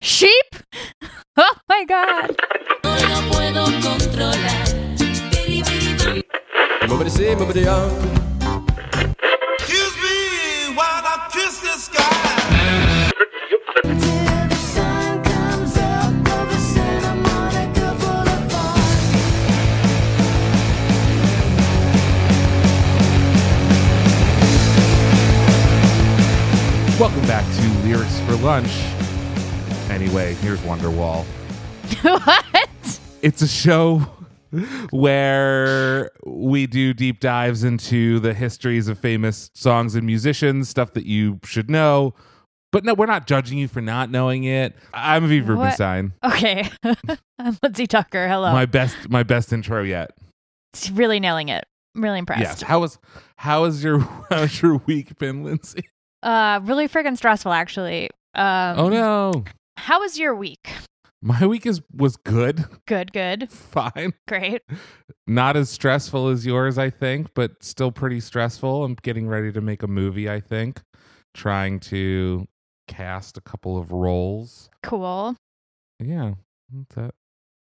Sheep? Oh my god. No lo puedo controlar. Movity see, movity on. Excuse me while I kiss the sky. Till the sun comes up over Santa Monica Boulevard. Welcome back to Lyrics for Lunch. Anyway, here's Wonderwall. what? It's a show where we do deep dives into the histories of famous songs and musicians, stuff that you should know. But no, we're not judging you for not knowing it. I'm Aviv? Rubenstein. Okay. I'm Lindsay Tucker. Hello. My best, my best intro yet. It's really nailing it. Really impressed. Yes. How was how has your how's your week been, Lindsay? Uh, really freaking stressful, actually. Um, oh no, How was your week? my week is was good, Good, good, fine. great. Not as stressful as yours, I think, but still pretty stressful. I'm getting ready to make a movie. I think, trying to cast a couple of roles. Cool. Yeah, that's it.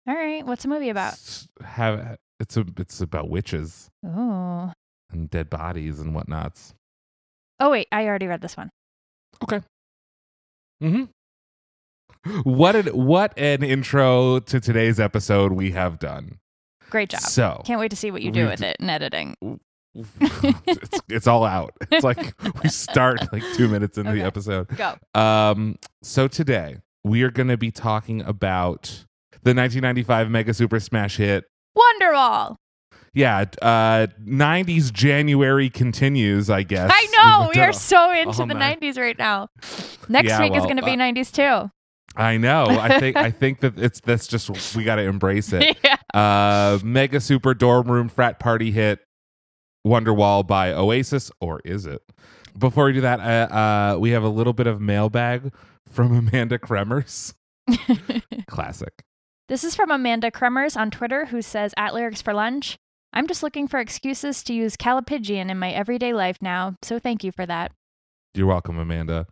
All right. What's the movie about? S- Have it's a it's about witches Oh. and dead bodies and whatnots. Oh wait, I already read this one. Okay. Mm-hmm. What an what an intro to today's episode we have done. Great job. So Can't wait to see what you do with d- it in editing. it's, it's all out. It's like we start like two minutes into Okay. the episode. Go. Um, so today we are going to be talking about the 1995 Mega Super Smash hit. Wonderwall. Yeah, uh, 90s January continues. I guess. I know. We are so into all the night. 90s right now. Next Yeah, week is going to be uh, 90s too. I know. I think. I think that it's that's just we got to embrace it. yeah. Uh, Mega Super Dorm Room Frat Party hit Wonderwall by Oasis, or is it? Before we do that, uh, uh, we have a little bit of mailbag from Amanda Kremers. Classic. This is from Amanda Kremers on Twitter, who says, At Lyrics for Lunch, I'm just looking for excuses to use callipygian in my everyday life now, so thank you for that. You're welcome, Amanda.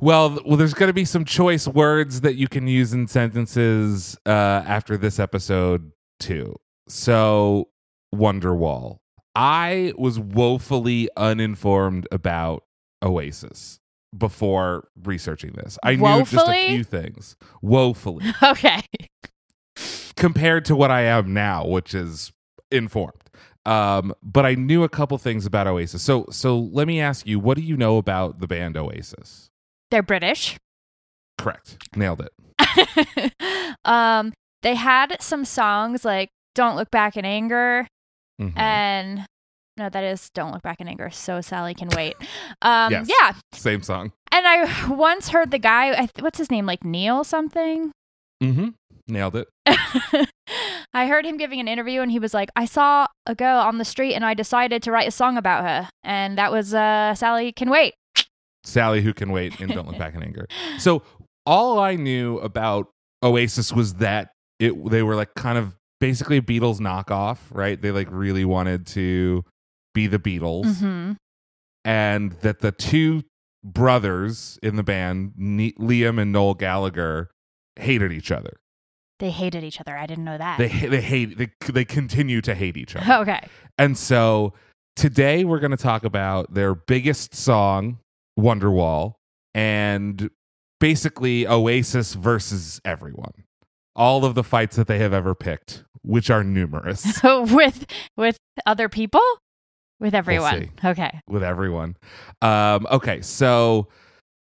Well, well, there's going to be some choice words that you can use in sentences uh, after this episode too. So, Wonderwall. I was woefully uninformed about Oasis before researching this. I knew just a few things. Woefully Okay. compared to what I am now, which is informed. Um, but I knew a couple things about Oasis. So, so let me ask you, what do you know about the band Oasis? They're British. Correct. Nailed it. um, they had some songs like Don't Look Back in Anger Mhm. and no, that is Don't Look Back in Anger. So Sally can wait. Um, Yes. yeah. Same song. And I once heard the guy, I th- what's his name? Like Neil something? Mm-hmm. Nailed it. I heard him giving an interview and he was like, I saw a girl on the street and I decided to write a song about her. And that was uh, Sally Can Wait. Sally who can wait and don't look back in anger. So all I knew about Oasis was that it they were like kind of basically a Beatles knockoff, right? They like really wanted to be the Beatles. hmm and that the two brothers in the band, Ne- Liam and Noel Gallagher, hated each other. They hated each other. I didn't know that. They they hate they they continue to hate each other. okay. and so today we're going to talk about their biggest song, Wonderwall, and basically Oasis versus everyone. All of the fights that they have ever picked, which are numerous. So with with other people? With everyone. see. Okay. with everyone. Um, okay, so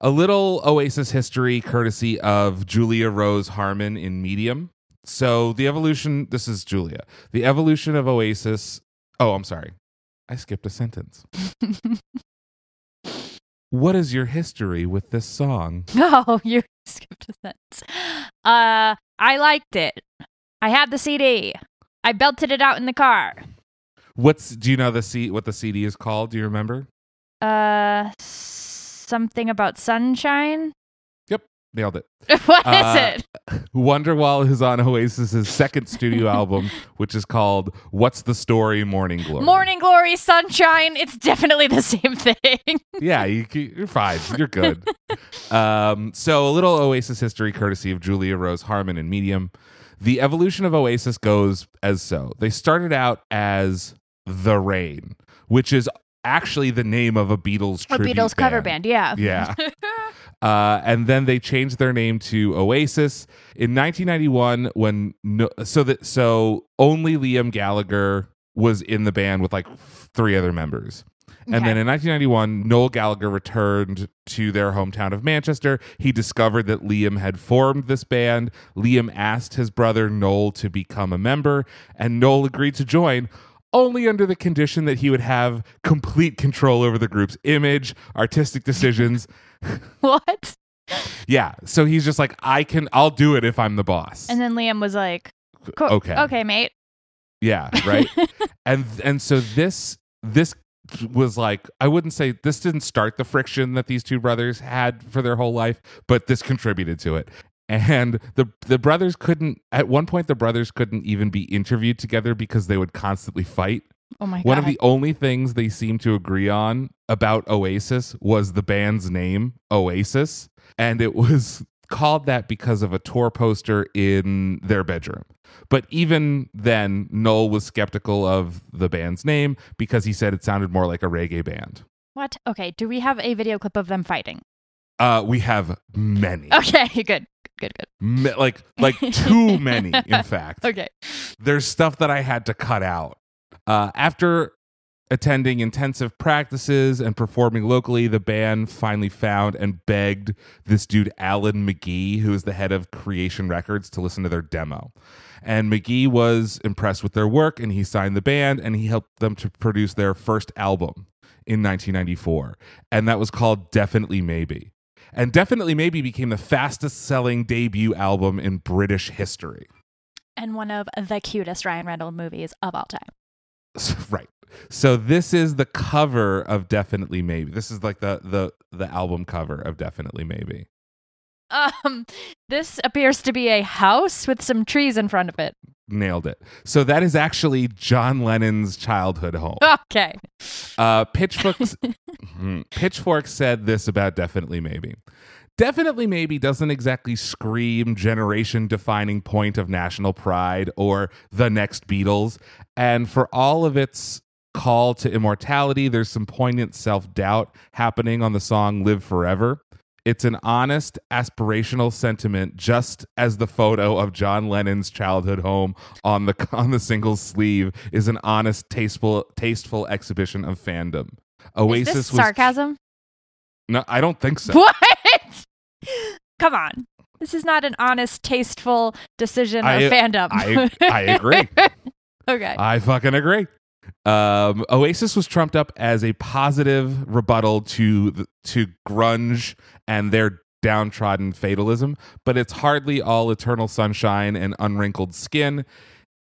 a little Oasis history courtesy of Julia Rose Harmon in Medium. So the evolution, this is Julia. The evolution of Oasis. Oh, I'm sorry. I skipped a sentence. What is your history with this song? oh, you skipped a sentence. Uh I liked it. I had the CD. I belted it out in the car. What's do you know the C what the CD is called? Do you remember? Uh something about sunshine? Nailed it. What is Uh, it? Wonderwall is on Oasis's second studio album, which is called "What's the Story, Morning Glory." Morning glory, sunshine. It's definitely the same thing. Yeah, you, you're fine. You're good. um, so a little Oasis history, courtesy of Julia Rose Harmon and Medium. The evolution of Oasis goes as so. They started out as The Rain, which is actually the name of a Beatles A Beatles cover band. Yeah. Yeah. Uh, and then they changed their name to Oasis in 1991 when no, so that so only Liam Gallagher was in the band with like three other members. And then in 1991, Noel Gallagher returned to their hometown of Manchester. He discovered that Liam had formed this band. Liam asked his brother Noel to become a member, and Noel agreed to join. Only under the condition that he would have complete control over the group's image, artistic decisions, What? yeah. So he's just like, I can, I'll do it if I'm the boss. And then Liam was like, cool. Okay. Okay, mate. yeah. Right. and and so this this was like I wouldn't say this didn't start the friction that these two brothers had for their whole life, but this contributed to it. And the the brothers couldn't at one point the brothers couldn't even be interviewed together because they would constantly fight. Oh my One god. of the only things they seemed to agree on about Oasis was the band's name, Oasis, and it was called that because of a tour poster in their bedroom. But even then, Noel was skeptical of the band's name because he said it sounded more like a reggae band. what? Okay. Do we have a video clip of them fighting? Uh, we have many, Okay. Good. Good. Good. Ma- like like too many. In fact, Okay. there's stuff that I had to cut out. Uh, after attending intensive practices and performing locally, the band finally found and begged this dude, Alan McGee, who is the head of Creation Records, to listen to their demo. And McGee was impressed with their work and he signed the band and he helped them to produce their first album in 1994. And that was called Definitely Maybe. And Definitely Maybe became the fastest selling debut album in British history. And one of the cutest Ryan Reynolds movies of all time. right so this is the cover of definitely maybe this is like the the the album cover of definitely maybe Um, this appears to be a house with some trees in front of it. nailed it so that is actually john lennon's childhood home Okay. uh pitchforks Hmm. pitchfork said this about definitely maybe definitely maybe doesn't exactly scream generation defining point of national pride or the next beatles and for all of its call to immortality there's some poignant self-doubt happening on the song live forever it's an honest aspirational sentiment just as the photo of John Lennon's childhood home on the on the single sleeve is an honest tasteful tasteful exhibition of fandom Oasis Is this was sarcasm? no, I don't think so. What? Come on. This is not an honest, tasteful decision I- of fandom. I I agree. okay. I fucking agree. Um, Oasis was trumped up as a positive rebuttal to to grunge and their downtrodden fatalism, but it's hardly all eternal sunshine and unwrinkled skin.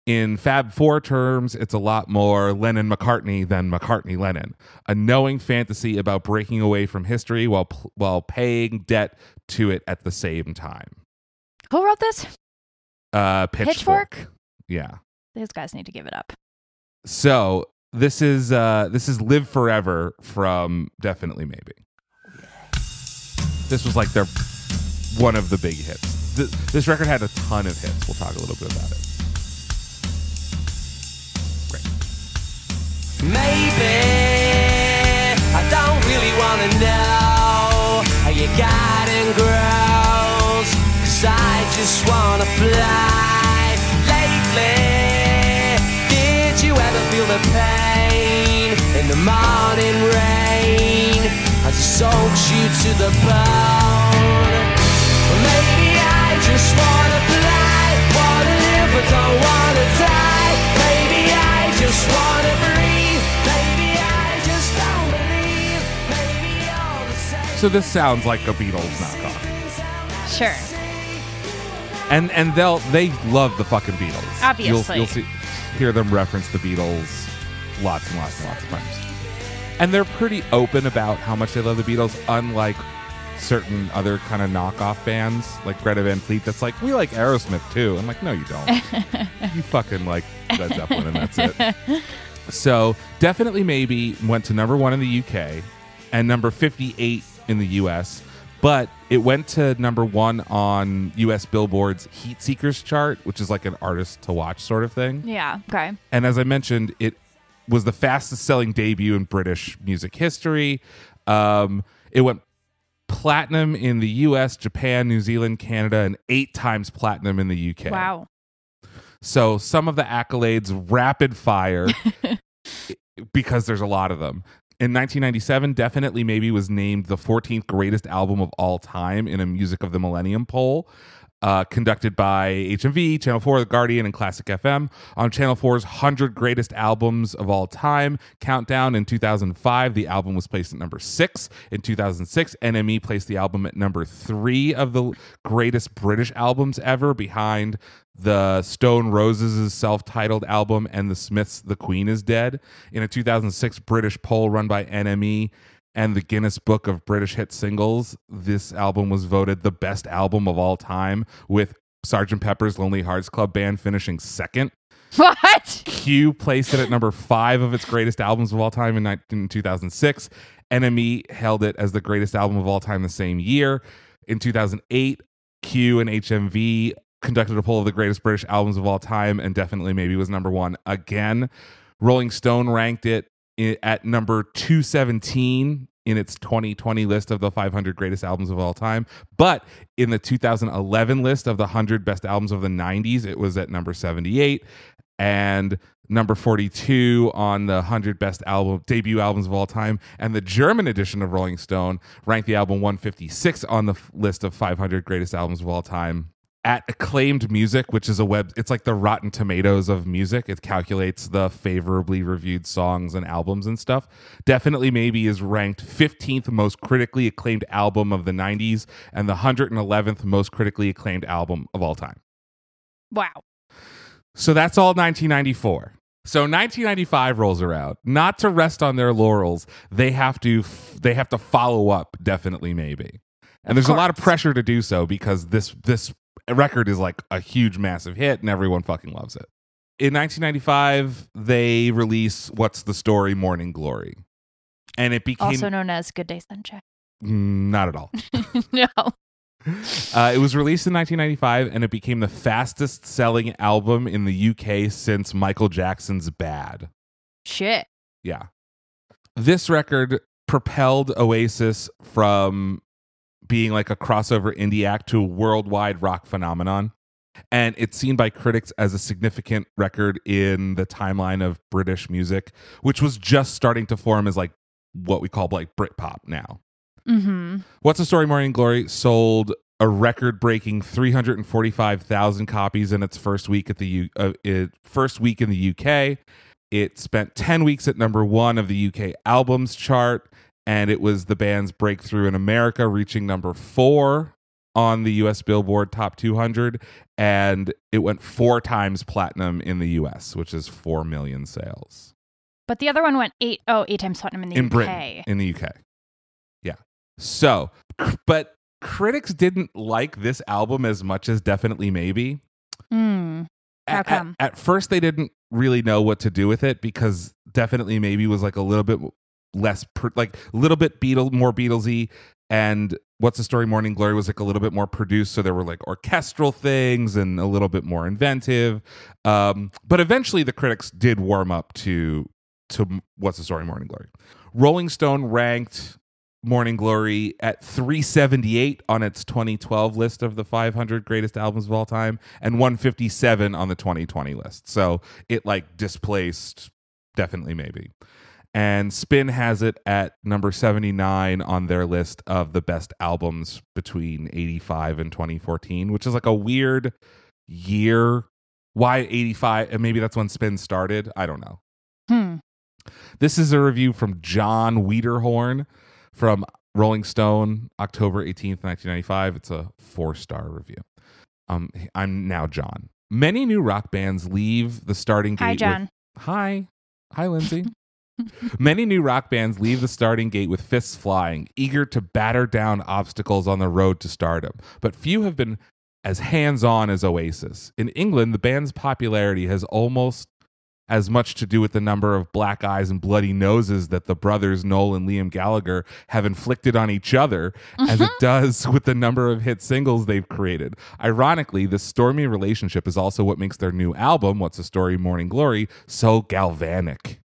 In Fab Four terms, it's a lot more Lennon McCartney than McCartney Lennon. A knowing fantasy about breaking away from history while while paying debt to it at the same time. Who wrote this? Uh, Pitchfork? Pitchfork. Yeah. These guys need to give it up. So this is uh this is Live Forever from Definitely Maybe. This was like their one of the big hits. Th- this record had a ton of hits. We'll talk a little bit about it. Great. Maybe I don't really wanna know how you got and grows. Cause I just wanna fly. Lately, you ever feel the pain in the morning rain as it soaks you to the bone? Well, maybe I just wanna fly, wanna live but don't wanna die. Maybe I just wanna breathe. Maybe I just don't believe. Maybe all the same. So this sounds like a Beatles knockoff. Sure. And and they'll they love the fucking Beatles. Obviously. You'll, you'll see hear them reference the Beatles lots and lots and lots of times. And they're pretty open about how much they love the Beatles, unlike certain other kind of knockoff bands like Greta Van Fleet that's like, we like Aerosmith too. I'm like, no, you don't. you fucking like Led Zeppelin and that's it. So definitely maybe went to number one in the UK and number 58 in the US, but it went to number one on US Billboard's Heat Seekers chart, which is like an artist to watch sort of thing. Yeah. Okay. And as I mentioned, it was the fastest selling debut in British music history. Um, it went platinum in the US, Japan, New Zealand, Canada, and eight times platinum in the UK. Wow. So some of the accolades rapid fire because there's a lot of them. In 1997, definitely maybe was named the 14th greatest album of all time in a Music of the Millennium poll. Uh, conducted by HMV, Channel 4, The Guardian, and Classic FM. On Channel 4's 100 Greatest Albums of All Time countdown in 2005, the album was placed at number six. In 2006, NME placed the album at number three of the greatest British albums ever, behind the Stone Roses' self titled album and the Smiths' The Queen is Dead. In a 2006 British poll run by NME and the Guinness Book of British Hit Singles, this album was voted the best album of all time, with Sgt. Pepper's Lonely Hearts Club Band finishing second. What? Q placed it at number five of its greatest albums of all time in, ni- in 2006. NME held it as the greatest album of all time the same year. In 2008, Q and HMV conducted a poll of the greatest British albums of all time and definitely maybe was number one again. Rolling Stone ranked it at number 217 in its 2020 list of the 500 greatest albums of all time. But in the 2011 list of the 100 best albums of the 90s, it was at number 78 and number 42 on the 100 best album debut albums of all time. And the german edition of rolling stone ranked the album 156 on the list of 500 greatest albums of all time at acclaimed music which is a web it's like the rotten tomatoes of music it calculates the favorably reviewed songs and albums and stuff definitely maybe is ranked 15th most critically acclaimed album of the 90s and the 111th most critically acclaimed album of all time Wow. so that's all 1994. So 1995 rolls around. Not to rest on their laurels, they have to they have to follow up definitely maybe. And Of there's a lot of pressure to do so because this this record is like a huge massive hit and everyone fucking loves it. In 1995, they release What's the Story Morning Glory. And it became Also known as Good Day Sunshine. Mm, not at all. no. Uh, it was released in 1995 and it became the fastest selling album in the UK since Michael Jackson's Bad. Shit. Yeah. This record propelled Oasis from being like a crossover indie act to a worldwide rock phenomenon. And it's seen by critics as a significant record in the timeline of British music, which was just starting to form as like what we call like Britpop now. Mm-hmm. What's the Story Morning Glory sold a record breaking 345,000 copies in its first week at the U- uh, it, first week in the UK. It spent 10 weeks at number 1 of the UK albums chart and it was the band's breakthrough in America reaching number 4 on the US Billboard Top 200 and it went 4 times platinum in the US, which is 4 million sales But the other one went eight oh eight times platinum in the in UK. Britain, in the UK. Yeah. So, but critics didn't like this album as much as definitely maybe. Mm. How At, at- come? at first, they didn't really know what to do with it because definitely maybe was like a little bit less, like a little bit Beatle, more Beatlesy, and What's the Story Morning Glory was like a little bit more produced, so there were like orchestral things and a little bit more inventive. Um, but eventually, the critics did warm up to to What's the Story Morning Glory. Rolling Stone ranked Morning Glory at 378 on its 2012 list of the 500 greatest albums of all time and 157 on the 2020 list. So it like displaced definitely maybe. And Spin has it at number 79 on their list of the best albums between 85 and 2014, which is like a weird year. Why 85? And maybe that's when Spin started. I don't know. Hmm. This is a review from Jon Wiederhorn from Rolling Stone, October 18th, 1995. It's a four star review. Um, I'm now John. Many new rock bands leave the starting gate. Hi, with- John. Hi. Hi, Lindsay. Many new rock bands leave the starting gate with fists flying, eager to batter down obstacles on the road to stardom. But few have been as hands on as Oasis. In England, the band's popularity has almost as much to do with the number of black eyes and bloody noses that the brothers Noel and Liam Gallagher have inflicted on each other as it mm-hmm. does with the number of hit singles they've created. Ironically, this stormy relationship is also what makes their new album, What's the Story Morning Glory, so galvanic.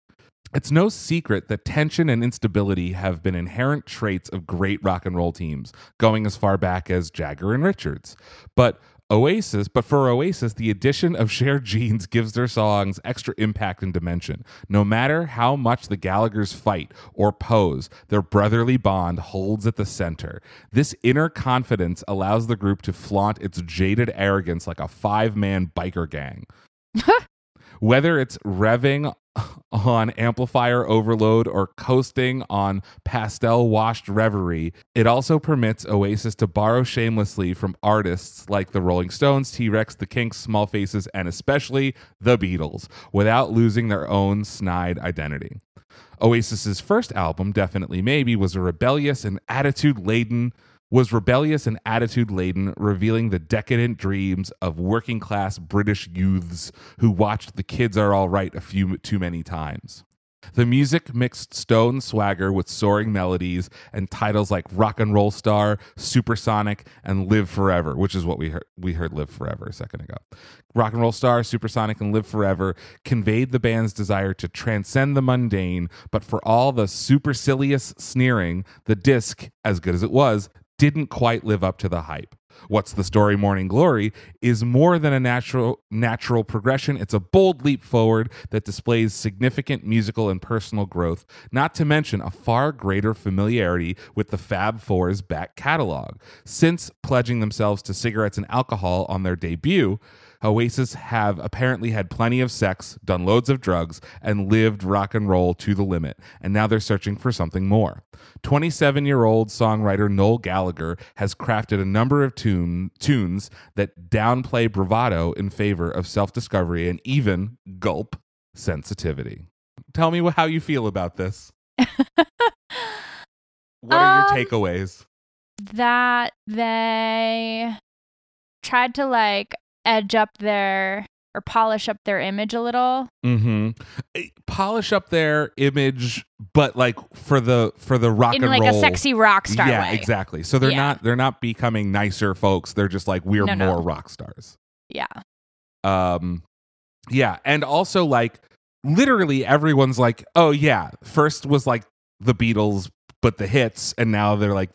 It's no secret that tension and instability have been inherent traits of great rock and roll teams, going as far back as Jagger and Richards. But Oasis, but for Oasis, the addition of shared genes gives their songs extra impact and dimension. No matter how much the Gallaghers fight or pose, their brotherly bond holds at the center. This inner confidence allows the group to flaunt its jaded arrogance like a five man biker gang. Whether it's revving on amplifier overload or coasting on pastel washed reverie, it also permits Oasis to borrow shamelessly from artists like the Rolling Stones, T Rex, the Kinks, Small Faces, and especially the Beatles without losing their own snide identity. Oasis's first album, Definitely Maybe, was a rebellious and attitude laden was rebellious and attitude laden, revealing the decadent dreams of working class British youths who watched The Kids Are All Right a few too many times. The music mixed stone swagger with soaring melodies and titles like Rock and Roll Star, Supersonic, and Live Forever, which is what we heard we heard Live Forever a second ago. Rock and Roll Star, Supersonic, and Live Forever conveyed the band's desire to transcend the mundane, but for all the supercilious sneering, the disc, as good as it was, didn't quite live up to the hype. What's the story Morning Glory is more than a natural natural progression. It's a bold leap forward that displays significant musical and personal growth, not to mention a far greater familiarity with the Fab Four's back catalog. Since pledging themselves to cigarettes and alcohol on their debut, Oasis have apparently had plenty of sex, done loads of drugs, and lived rock and roll to the limit. And now they're searching for something more. 27 year old songwriter Noel Gallagher has crafted a number of tune, tunes that downplay bravado in favor of self discovery and even, gulp, sensitivity. Tell me how you feel about this. what are Um, your takeaways? that they tried to like edge up their or polish up their image a little. Mm-hmm. Polish up their image, but like for the for the rock in and like roll. a sexy rock star yeah, way. exactly. So they're Yeah. not they're not becoming nicer folks. They're just like we're No, no. more rock stars. Yeah. Um, yeah, and also like literally everyone's like, oh yeah, first was like the Beatles, but the hits, and now they're like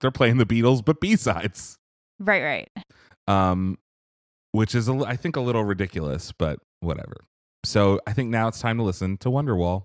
they're playing the Beatles, but B sides. Right, right. Um, which is a I think a little ridiculous, but whatever. So I think now it's time to listen to Wonderwall.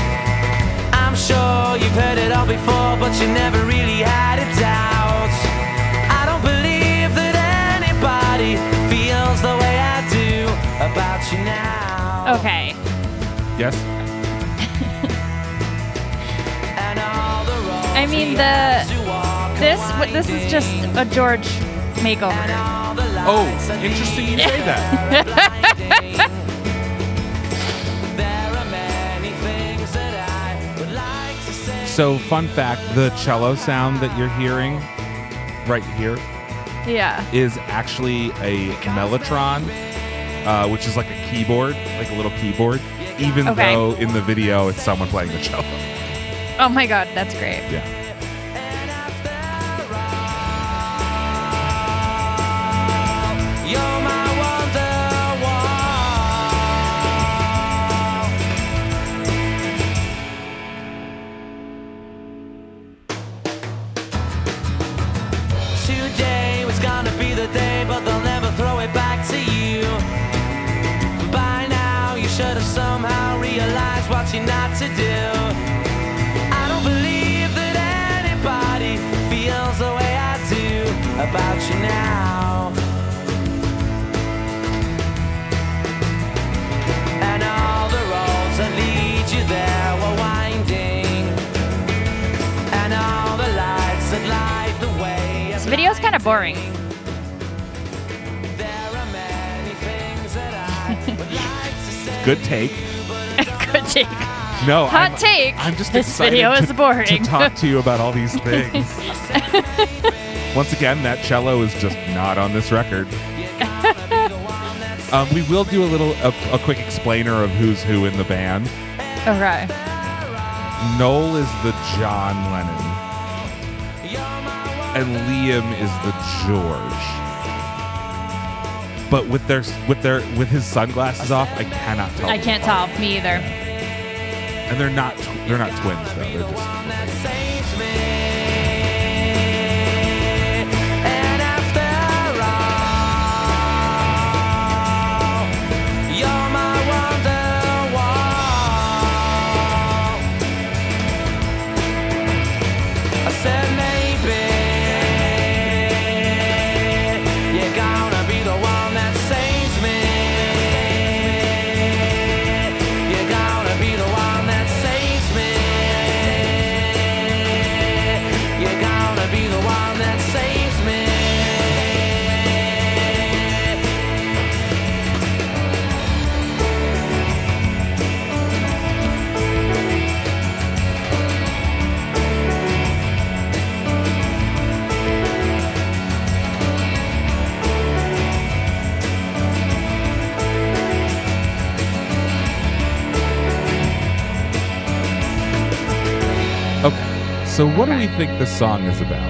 I'm sure you've heard it all before, but you never really had a doubt. I don't believe that anybody feels the way I do about you now. Okay. Yes. And all the I mean, the- have to walk This are this is just a George And makeover. Oh, interesting you say that. So fun fact: the cello sound that you're hearing right here Yeah. is actually a mellotron, uh, which is like a keyboard, like a little keyboard. Even Okay. though in the video it's someone playing the cello. Oh my god, that's great. Yeah. Day, but they'll never throw it back to you. By now, you should have somehow realized what you're not to do. I don't believe that anybody feels the way I do about you now. And all the roads that lead you there were winding. And all the lights that light the way. This kind of boring. Good take. Good take. No, Hot I'm, take. I'm just This excited video to, is boring. to talk to you about all these things. Once again, that cello is just not on this record. um, we will do a little a, a quick explainer of who's who in the band. Okay. Noel is the John Lennon, and Liam is the George. But with their with their with his sunglasses off, I cannot tell. I can't tell. Me either. And they're not they're not twins though. They're just So what do we think the song is about?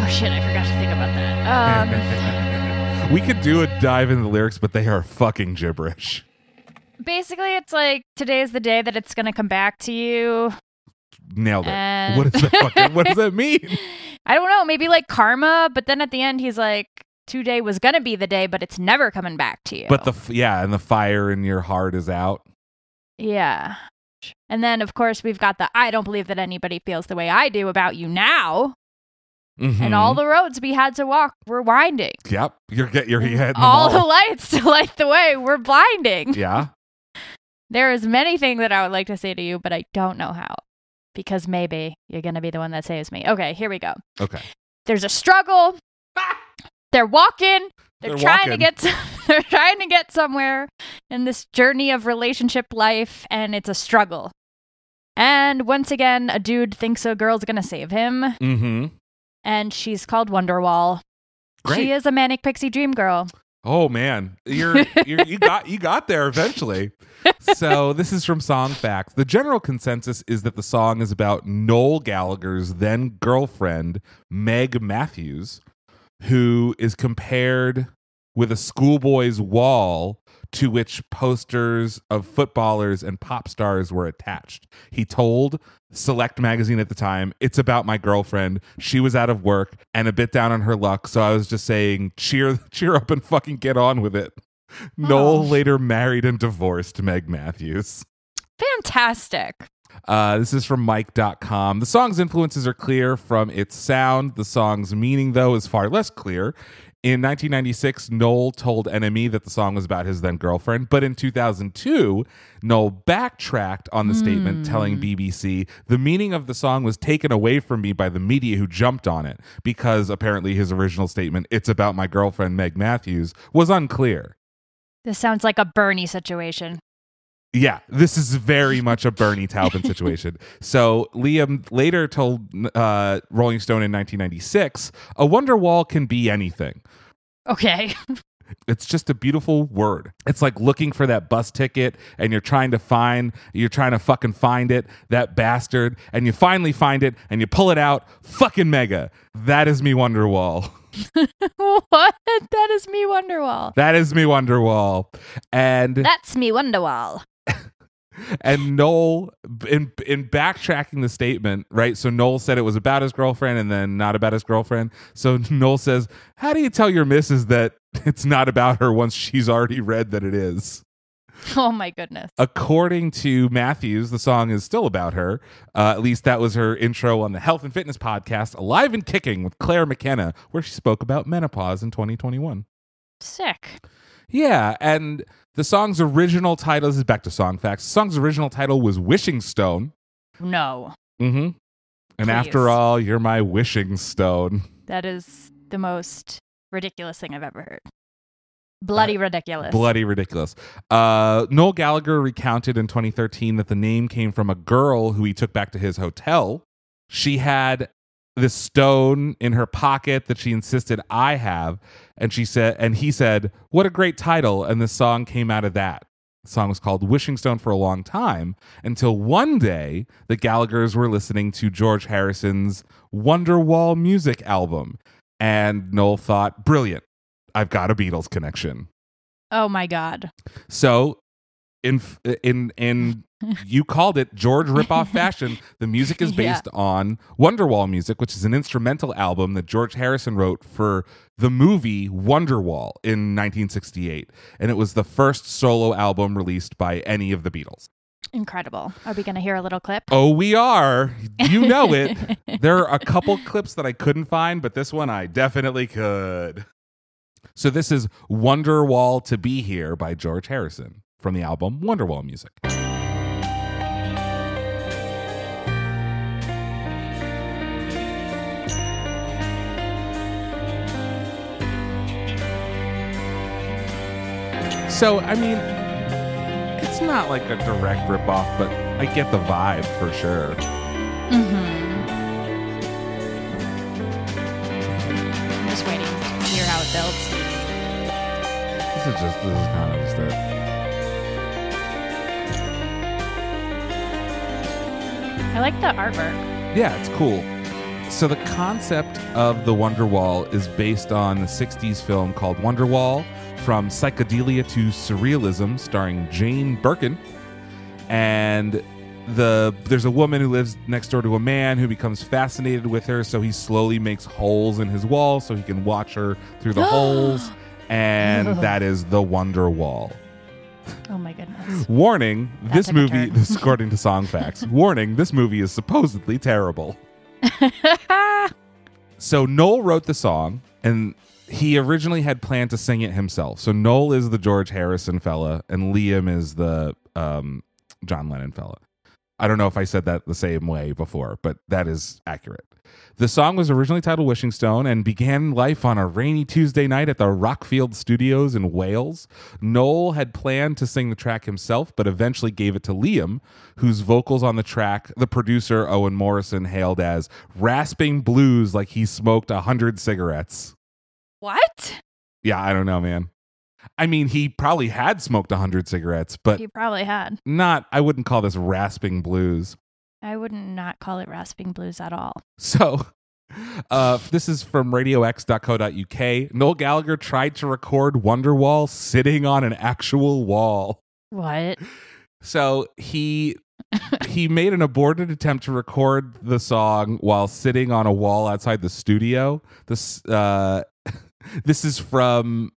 Oh shit! I forgot to think about that. Um, we could do a dive into the lyrics, but they are fucking gibberish. basically, it's like today's the day that it's gonna come back to you. Nailed it. Uh, what does that fucking, what does that mean? I don't know, maybe like karma, but then at the end he's like, today was gonna be the day, but it's never coming back to you. But the yeah, and the fire in your heart is out. yeah. And then of course we've got the I don't believe that anybody feels the way I do about you now. And Mhm. all the roads we had to walk were winding. Yep, you're get your head. all the lights to light the way were blinding. yeah. There is many things that I would like to say to you, but I don't know how. Because maybe you're gonna be the one that saves me. Okay, here we go. Okay. There's a struggle. They're walking. They're, They're trying to get. To, they're trying to get somewhere in this journey of relationship life, and it's a struggle. And once again, a dude thinks a girl's gonna save him, Mm-hmm. and she's called Wonderwall. Great. She is a manic pixie dream girl. Oh man, you're, you're you got you got there eventually. so this is from Song Facts. The general consensus is that the song is about Noel Gallagher's then girlfriend Meg Matthews, who is compared with a schoolboy's wall to which posters of footballers and pop stars were attached. He told Select magazine at the time, "It's about my girlfriend. She was out of work and a bit down on her luck, so I was just saying, cheer cheer up and fucking get on with it." Noel Oh. later married and divorced Meg Matthews. Fantastic. Uh, this is from Mic.com. The song's influences are clear from its sound. The song's meaning, though, is far less clear. In 1996, Noel told NME that the song was about his then girlfriend, but in 2002, Noel backtracked on the statement, telling BBC the meaning of the song was taken away from me by the media who jumped on it because apparently his original statement, "It's about my girlfriend Meg Matthews," was unclear. This sounds like a Bernie situation. Yeah, this is very much a Bernie Taupin situation. So Liam later told uh, Rolling Stone in 1996, "A wonder wall can be anything. Okay. It's just a beautiful word. It's like looking for that bus ticket, and you're trying to find, you're trying to fucking find it, that bastard, and you finally find it, and you pull it out. Fucking mega. That is me Wonderwall. what? That is me Wonderwall. That is me Wonderwall. And That's me Wonderwall. And Noel in in backtracking the statement, right? So Noel said it was about his girlfriend and then not about his girlfriend. So Noel says, "How do you tell your missus that it's not about her once she's already read that it is?" Oh my goodness. According to Matthews, the song is still about her. Uh, at least that was her intro on the Health and Fitness podcast, Alive and Kicking with Claire McKenna, where she spoke about menopause in 2021. Sick. Yeah, and the song's original title this is back to song facts. The song's original title was Wishing Stone. No. Mm-hmm. And after all, you're my wishing stone. That is the most ridiculous thing I've ever heard. Bloody ridiculous. Bloody ridiculous. Uh, Noel Gallagher recounted in 2013 that the name came from a girl who he took back to his hotel. She had this stone in her pocket that she insisted I have, and she said, and he said, "What a great title!" And the song came out of that. The song was called Wishing Stone for a long time until one day the Gallaghers were listening to George Harrison's Wonderwall music album, and Noel thought, "Brilliant! I've got a Beatles connection." oh my god. So, in in in you called it George ripoff fashion. The music is Yeah. based on Wonderwall music, which is an instrumental album that George Harrison wrote for the movie Wonderwall in 1968, and it was the first solo album released by any of the Beatles. Incredible. Are we going to hear a little clip? Oh, we are. You know it. there are a couple clips that I couldn't find, but this one I definitely could. So this is Wonderwall to Be Here by George Harrison from the album Wonderwall Music. So, I mean, it's not like a direct ripoff, but I get the vibe for sure. Mm-hmm. I'm just waiting to hear how it builds. This is just this is kind of just it. I like the artwork. Yeah, it's cool. So the concept of the Wonderwall is based on the 60s film called Wonderwall from psychedelia to surrealism starring Jane Birkin. And the there's a woman who lives next door to a man who becomes fascinated with her so he slowly makes holes in his wall so he can watch her through the holes and that is the Wonder Wall. Oh my goodness. Warning, That this took a movie turn. this according to Song Facts. Warning, this movie is supposedly terrible. So Noel wrote the song, and he originally had planned to sing it himself. So Noel is the George Harrison fella, and Liam is the um, John Lennon fella. I don't know if I said that the same way before, but that is accurate. The song was originally titled Wishing Stone and began life on a rainy Tuesday night at the Rockfield Studios in Wales. Noel had planned to sing the track himself, but eventually gave it to Liam, whose vocals on the track the producer Owen Morrison hailed as rasping blues like he smoked a hundred cigarettes. What? Yeah, I don't know, man. I mean, he probably had smoked a hundred cigarettes, but He probably had. not, I wouldn't call this rasping blues. I wouldn't not call it rasping blues at all. So, uh, this is from radiox.co.uk. Noel Gallagher tried to record Wonderwall sitting on an actual wall. What? So he he made an aborted attempt to record the song while sitting on a wall outside the studio. This uh, this is from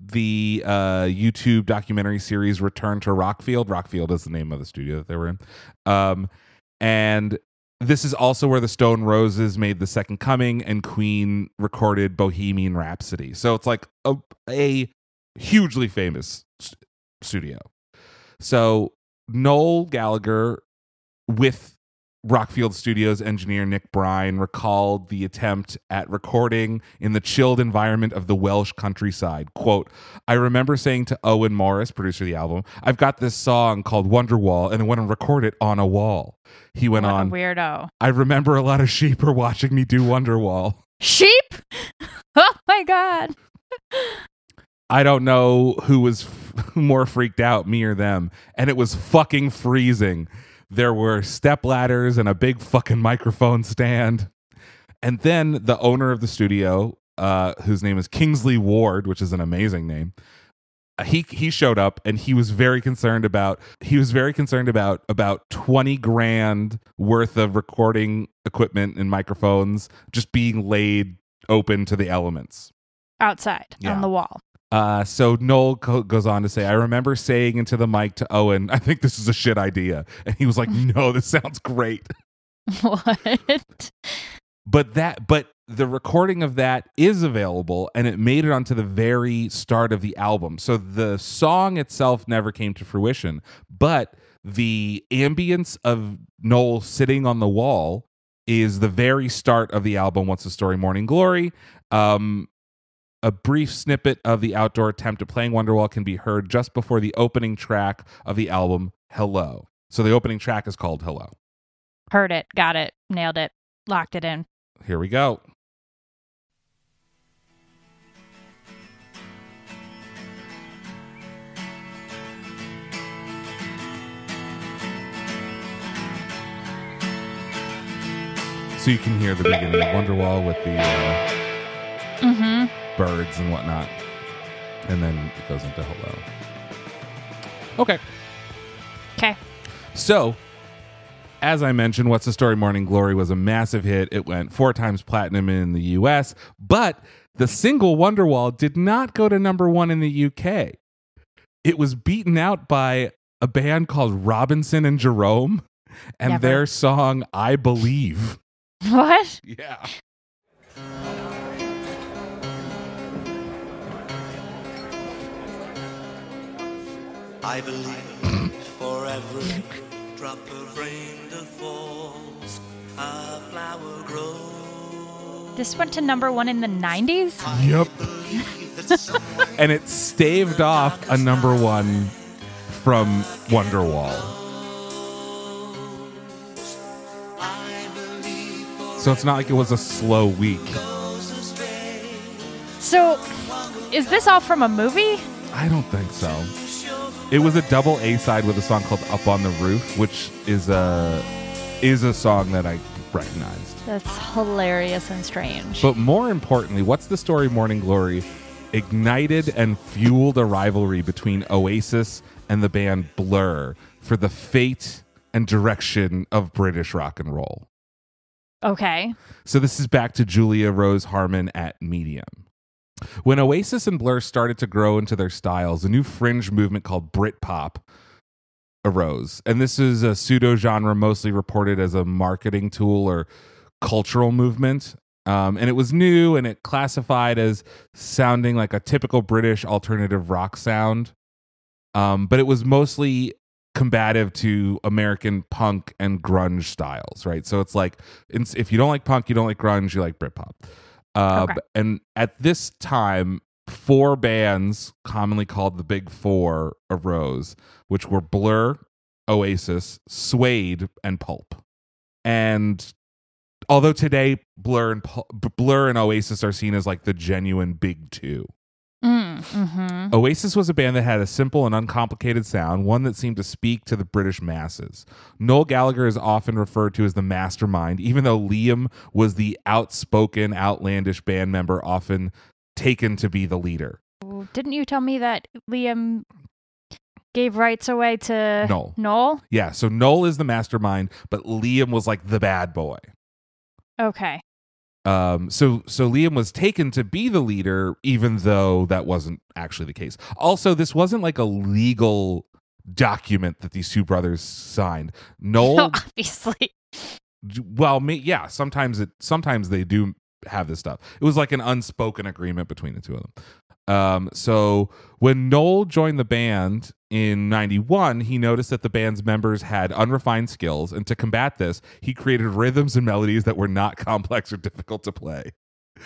the uh, YouTube documentary series Return to Rockfield. Rockfield is the name of the studio that they were in. Um, and this is also where the Stone Roses made the Second Coming and Queen recorded Bohemian Rhapsody. So it's like a, a hugely famous s- studio. So Noel Gallagher with Rockfield Studios engineer Nick Brine recalled the attempt at recording in the chilled environment of the Welsh countryside. Quote, I remember saying to Owen Morris, producer of the album, I've got this song called Wonderwall and I want to record it on a wall. He went What a on, weirdo. I remember a lot of sheep are watching me do Wonderwall. Sheep? Oh my god. I don't know who was f- more freaked out, me or them. And it was fucking freezing. There were step ladders and a big fucking microphone stand. And then the owner of the studio, uh, whose name is Kingsley Ward, which is an amazing name, he he showed up and he was very concerned about he was very concerned about about 20 grand worth of recording equipment and microphones just being laid open to the elements. Outside Yeah. on the wall. Uh, so Noel co- goes on to say, I remember saying into the mic to Owen, I think this is a shit idea. And he was like, no, this sounds great. what? But that, but the recording of that is available and it made it onto the very start of the album. So the song itself never came to fruition, but the ambience of Noel sitting on the wall is the very start of the album, What's the Story Morning Glory. Um, a brief snippet of the outdoor attempt at playing Wonderwall can be heard just before the opening track of the album, Hello. So the opening track is called Hello. Heard it. Got it. Nailed it. Locked it in. Here we go. So you can hear the beginning of Wonderwall with the uh, Mm-hmm. Birds and whatnot, and then it goes into hello. Okay, Okay. so as I mentioned, What's the Story Morning Glory was a massive hit. It went four times platinum in the US, but the single Wonderwall did not go to number one in the UK. It was beaten out by a band called Robson and Jerome and Never. their song I Believe. What? Yeah. I believe for every drop of rain that falls, a flower grows. This went to number one in the 90s? Yep. Believe that someone And it staved off a number one from Wonderwall. I believe for So it's not like it was a slow week. So, is this all from a movie? I don't think so. It was a double A side with a song called "Up on the Roof," which is a is a song that I recognized. That's hilarious and strange. But more importantly, what's the story? Morning Glory ignited and fueled a rivalry between Oasis and the band Blur for the fate and direction of British rock and roll. okay. So this is back to Julia Rose Harmon at Medium. When Oasis and Blur started to grow into their styles, a new fringe movement called Britpop arose. And this is a pseudo genre mostly reported as a marketing tool or cultural movement. Um, and it was new and it classified as sounding like a typical British alternative rock sound. Um, but it was mostly combative to American punk and grunge styles, right? So it's like if you don't like punk, you don't like grunge, you like Britpop. Uh, Okay. And at this time, four bands, commonly called the Big Four, arose, which were Blur, Oasis, Suede, and Pulp. And although today Blur and Pul- Blur and Oasis are seen as like the genuine Big Two, Mm, hmm Oasis was a band that had a simple and uncomplicated sound, one that seemed to speak to the British masses. Noel Gallagher is often referred to as the mastermind, even though Liam was the outspoken, outlandish band member, often taken to be the leader. Didn't you tell me that Liam gave rights away to Noel. Noel? Yeah, so Noel is the mastermind, but Liam was like the bad boy. Okay. Um, so so Liam was taken to be the leader, even though that wasn't actually the case. Also, this wasn't like a legal document that these two brothers signed. Noel Obviously. well me, yeah sometimes it sometimes they do have this stuff it was like an unspoken agreement between the two of them um so when noel joined the band in 91 he noticed that the band's members had unrefined skills and to combat this he created rhythms and melodies that were not complex or difficult to play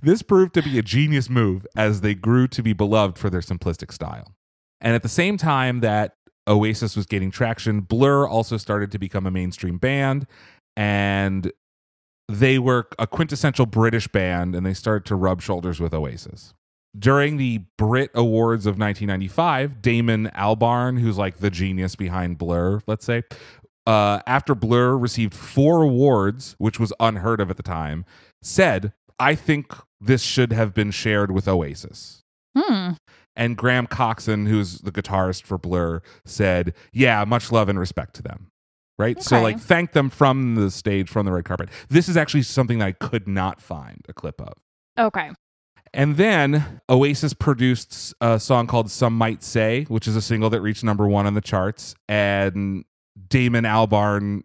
this proved to be a genius move as they grew to be beloved for their simplistic style and at the same time that oasis was gaining traction blur also started to become a mainstream band and they were a quintessential British band and they started to rub shoulders with Oasis. During the Brit Awards of 1995, Damon Albarn, who's like the genius behind Blur, let's say, uh, after Blur received four awards, which was unheard of at the time, said, I think this should have been shared with Oasis. Hmm. And Graham Coxon, who's the guitarist for Blur, said, "Yeah, much love and respect to them." Right? So like thank them from the stage from the red carpet. This is actually something that I could not find a clip of. Okay. And then Oasis produced a song called Some Might Say, which is a single that reached number one on the charts. And Damon Albarn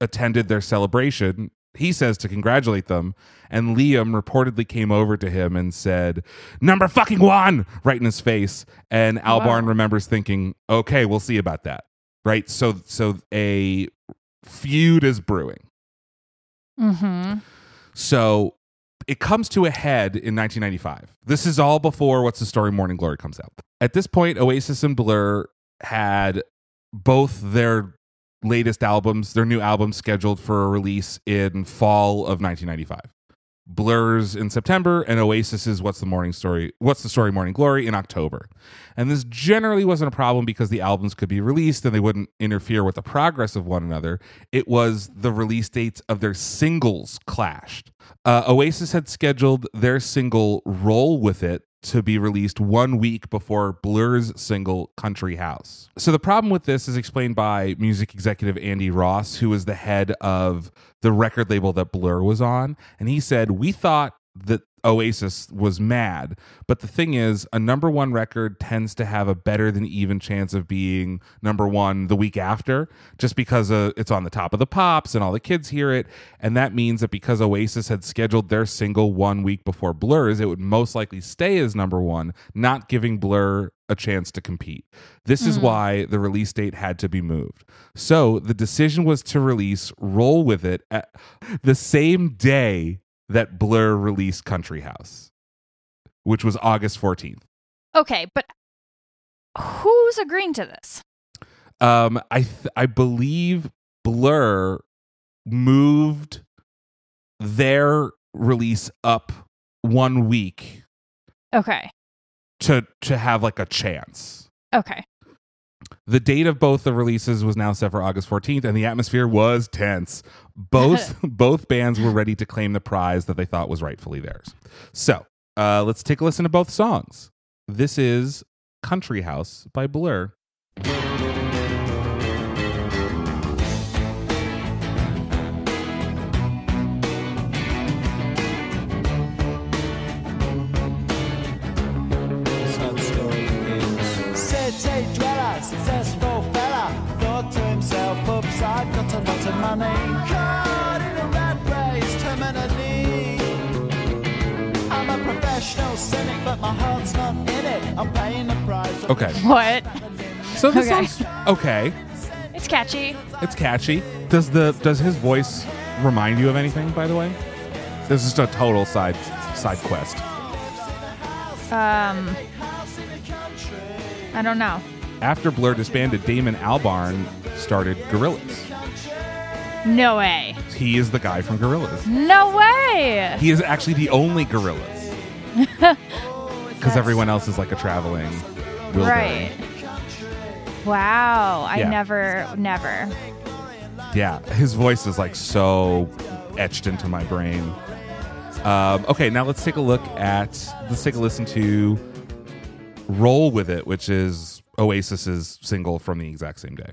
attended their celebration. He says to congratulate them. And Liam reportedly came over to him and said, Number fucking one, right in his face. And Albarn Wow. remembers thinking, Okay, we'll see about that. Right? So, so a feud is brewing. Mm-hmm. So it comes to a head in 1995. This is all before What's the Story Morning Glory comes out. At this point, Oasis and Blur had both their latest albums, their new albums scheduled for a release in fall of 1995. Blur's in September and Oasis's What's the Morning Story What's the Story Morning Glory in October. And this generally wasn't a problem because the albums could be released and they wouldn't interfere with the progress of one another. It was the release dates of their singles clashed. Uh, Oasis had scheduled their single Roll With It to be released one week before Blur's single Country House. So the problem with this is explained by music executive Andy Ross, who was the head of the record label that Blur was on. And he said, We thought that Oasis was mad. But the thing is, a number one record tends to have a better than even chance of being number one the week after, just because uh, it's on the top of the pops and all the kids hear it. And that means that because Oasis had scheduled their single one week before Blur's, it would most likely stay as number one, not giving Blur a chance to compete. This is why the release date had to be moved. So the decision was to release Roll With It at the same day that Blur released Country House, which was August 14th. Okay, but who's agreeing to this? Um, I th- I believe Blur moved their release up one week Okay. to to have like a chance. Okay. The date of both the releases was now set for August 14th, and the atmosphere was tense. Both both bands were ready to claim the prize that they thought was rightfully theirs. So uh, let's take a listen to both songs. This is Country House by Blur. Okay. What? So this Okay. sounds okay. It's catchy. It's catchy. Does the does his voice remind you of anything? By the way, this is just a total side side quest. Um, I don't know. After Blur disbanded, Damon Albarn started Gorillaz. No way. He is the guy from Gorillaz. No way. He is actually the only Gorillaz because everyone else is like a traveling Right. Wow. I Yeah. never, never. Yeah, his voice is like so etched into my brain. Um, okay, now let's take a look at let's take a listen to "Roll with It," which is Oasis's single from the exact same day.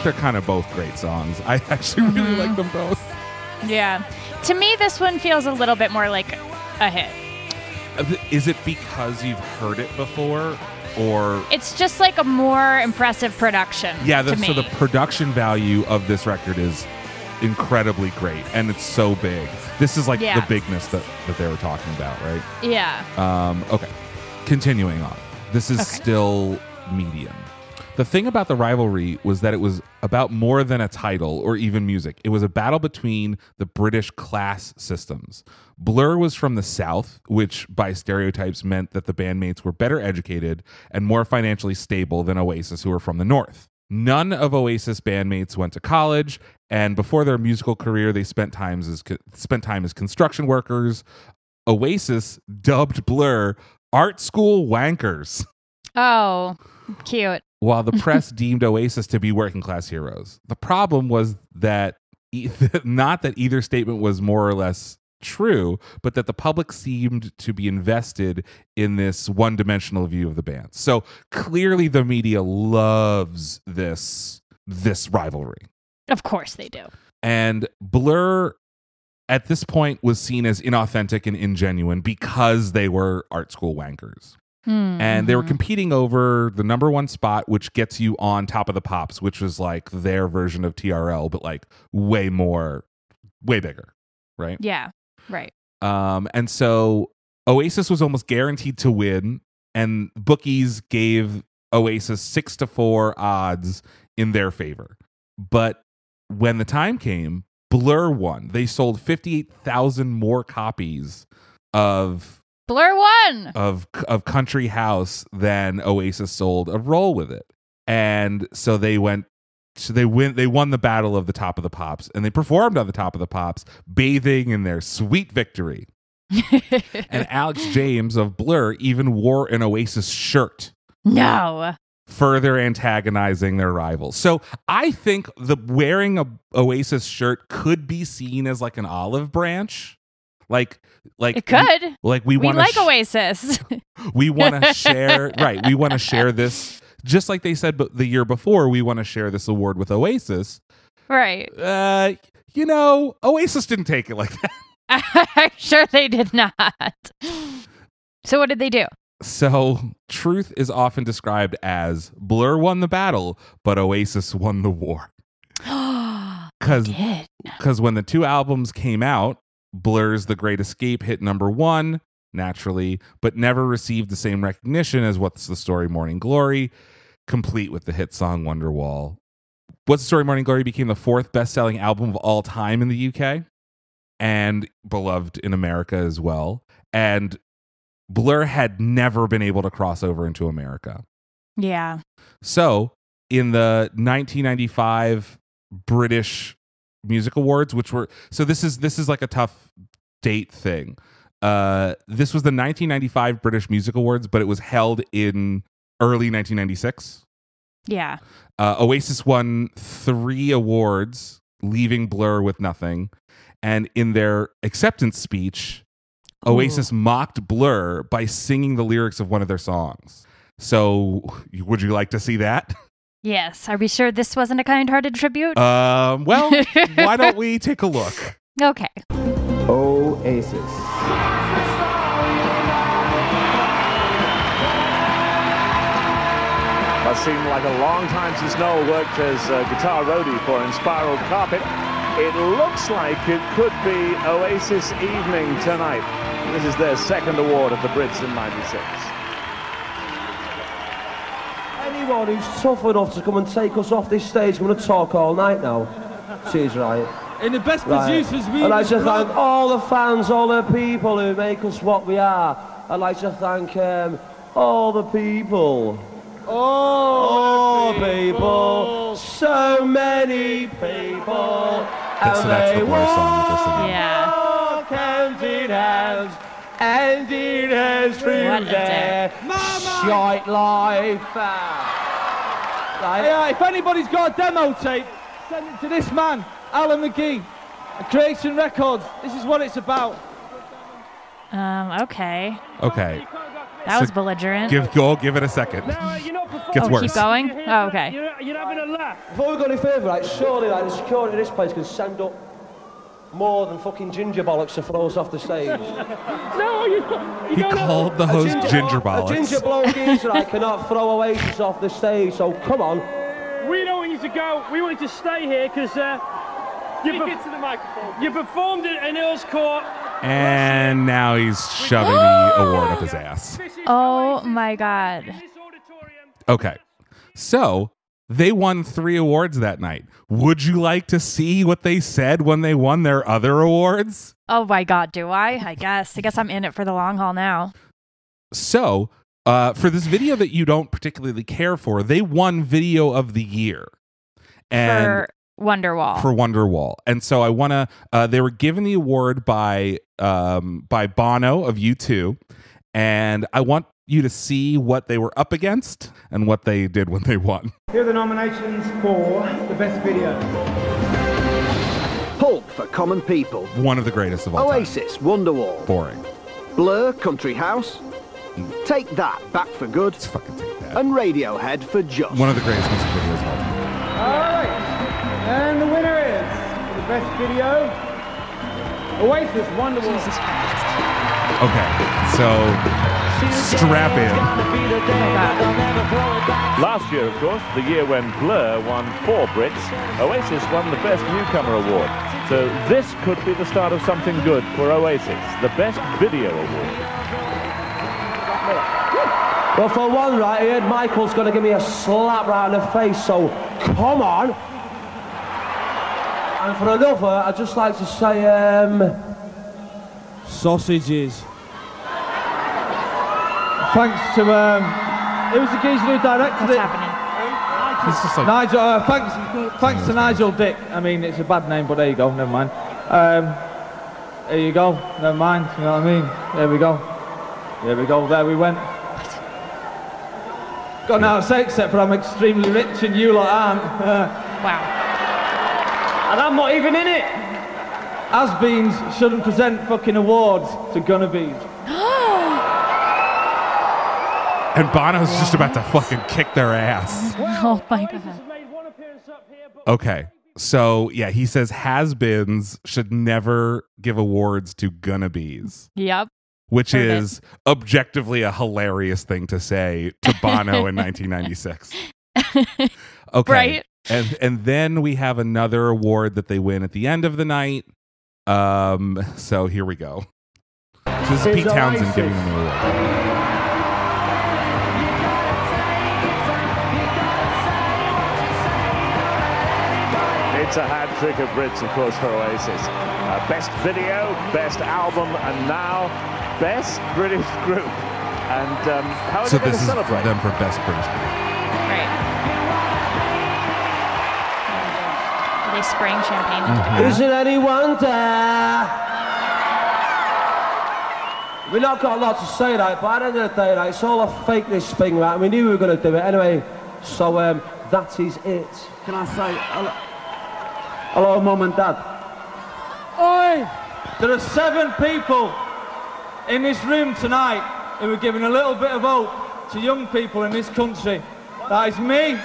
Think they're kind of both great songs. I actually really like them both. Yeah. To me, this one feels a little bit more like a hit. Uh, Is it because you've heard it before, or It's just like a more impressive production. yeah? The, to me. so the production value of this record is incredibly great, and it's so big. This is like Yeah. the bigness that that they were talking about, right? yeah. Um, okay, continuing on. This is Okay. still medium. The thing about the rivalry was that it was about more than a title or even music. It was a battle between the British class systems. Blur was from the South, which by stereotypes meant that the bandmates were better educated and more financially stable than Oasis, who were from the North. None of Oasis bandmates went to college, and before their musical career, they spent times as spent time as construction workers. Oasis dubbed Blur art school wankers. Oh, cute. While the press deemed Oasis to be working class heroes. The problem was that e- not that either statement was more or less true, but that the public seemed to be invested in this one dimensional view of the band. So clearly the media loves this this rivalry. Of course they do. And Blur at this point was seen as inauthentic and ingenuine because they were art school wankers Hmm, and they were mhm. competing over the number one spot, which gets you on top of the pops, which was like their version of TRL, but like way more, way bigger, right? Yeah. Right. Um, and so Oasis was almost guaranteed to win, and bookies gave Oasis six to four odds in their favor. But when the time came, Blur won. They sold fifty-eight thousand more copies of Blur one. of of country house than Oasis sold a roll with it. And so they went so they win they won the battle of the top of the pops and they performed on the top of the pops bathing in their sweet victory. And Alex James of Blur even wore an Oasis shirt no. further antagonizing their rivals. So I think the wearing a Oasis shirt could be seen as like an olive branch. Like like It could. like we We, want like to Oasis. we want to share right we want to share this just like they said but the year before we want to share this award with oasis right. uh you know oasis didn't take it like that I'm sure they did not. So what did they do? so truth is often described as blur won the battle but oasis won the war because when the two albums came out blur's the great escape hit number one naturally but never received the same recognition as what's the story morning glory complete with the hit song wonderwall what's the story morning glory became the fourth best-selling album of all time in the uk and beloved in america as well and blur had never been able to cross over into america Yeah. so, in the 1995 British Music Awards, which were so this is this is like a tough date thing. Uh, this was the 1995 British Music Awards, but it was held in early 1996. Yeah. Uh, Oasis won three awards, leaving Blur with nothing. And in their acceptance speech, Oasis mocked Blur by singing the lyrics of one of their songs. So, would you like to see that? Yes. Are we sure this wasn't a kind-hearted tribute? Um, well, why don't we take a look? okay. Oasis. It seemed like a long time since Noel worked as a guitar roadie for Inspiral Carpet. It looks like it could be Oasis Evening tonight. This is their second award of the Brits in 96. Anyone who's tough enough to come and take us off this stage, I'm going to talk all night now. Cheers, right? In the best Right. producers we I'd like to thank all the fans, all the people who make us what we are. I'd like to thank um, all the people. All the people. So many people. That's- so that's the Blur song that they're. Yeah. Walk hand in hand, hand in hand through their shite life. Right. Yeah, if anybody's got a demo tape, send it to this man, Alan McGee, at Creation Records. This is what it's about. Um, okay. Okay, That So was belligerent. give go, give it a second. Gets oh, worse. keep going? Oh, okay. You're you're having a laugh Before we go any further, right, surely like, the security of this place can send up more than fucking ginger bollocks to throw us off the stage. No, you, you He called the host ginger A bollocks. ginger bloke geezer I cannot throw Oasis off the stage, so come on. We don't want you to go. We want you to stay here because uh, you, per- to the microphone. you performed at an Earls Court. And now he's shoving the award up his ass. Oh my god. Okay. So they won three awards that night. Would you like to see what they said when they won their other awards? Oh my god, do I? I guess. I guess I'm in it for the long haul now. So, uh, for this video that you don't particularly care for, they won Video of the Year. And for Wonderwall. for Wonderwall. And so I want to. Uh, they were given the award by um, by Bono of U2, and I want you to see what they were up against and what they did when they won. Here are the nominations for the best video. Pulp for Common People. One of the greatest of all time. Oasis, Wonderwall. Boring. Blur, Country House. Take That, Back for Good. Let's fucking take that. And Radiohead for Just. One of the greatest music videos of all time. All right. And the winner is for the best video, Oasis, Wonderwall. Jesus Christ. Okay, so strap in. Last year, of course, the year when Blur won four Brits, Oasis won the Best Newcomer Award. So this could be the start of something good for Oasis, the Best Video Award. Well, for one, right here, Michael's going to give me a slap right in the face, so come on. And for another, I'd just like to say, um, Sausages. Thanks to um, it was the geezer who directed What's it. happening? It's just like Nigel. Uh, thanks, thanks to Nigel Dick. I mean, it's a bad name, but there you go. Never mind. Um, there you go. Never mind. You know what I mean? There we go. There we go. There we went. Got now to say except for I'm extremely rich and you lot aren't. Wow. And I'm not even in it. Has-beens shouldn't present fucking awards to Gunnabees. And Bono's just about to fucking kick their ass. Oh my god. have made one appearance up here, but Okay. So yeah, he says has-beens should never give awards to Gunnabees. Yep. which Heard it. is objectively a hilarious thing to say to Bono in 1996. Okay. Right. And and then we have another award that they win at the end of the night. Um so here we go. So this is Pete Townshend giving them the award. It's a hat trick of Brits, of course, for Oasis. Uh, best video, best album, and now best British group. And um, how are So they going this to is celebrate? for them for best British group. Right. Are they spraying champagne? Mm-hmm. is it any wonder? We've not got a lot to say, right? But at the end of the day, right, it's all a fake, this thing, right? We knew we were going to do it anyway. So, um, that is it. Can I say hello, hello mum and dad? Oi! There are seven people in this room tonight who are giving a little bit of hope to young people in this country. That is me,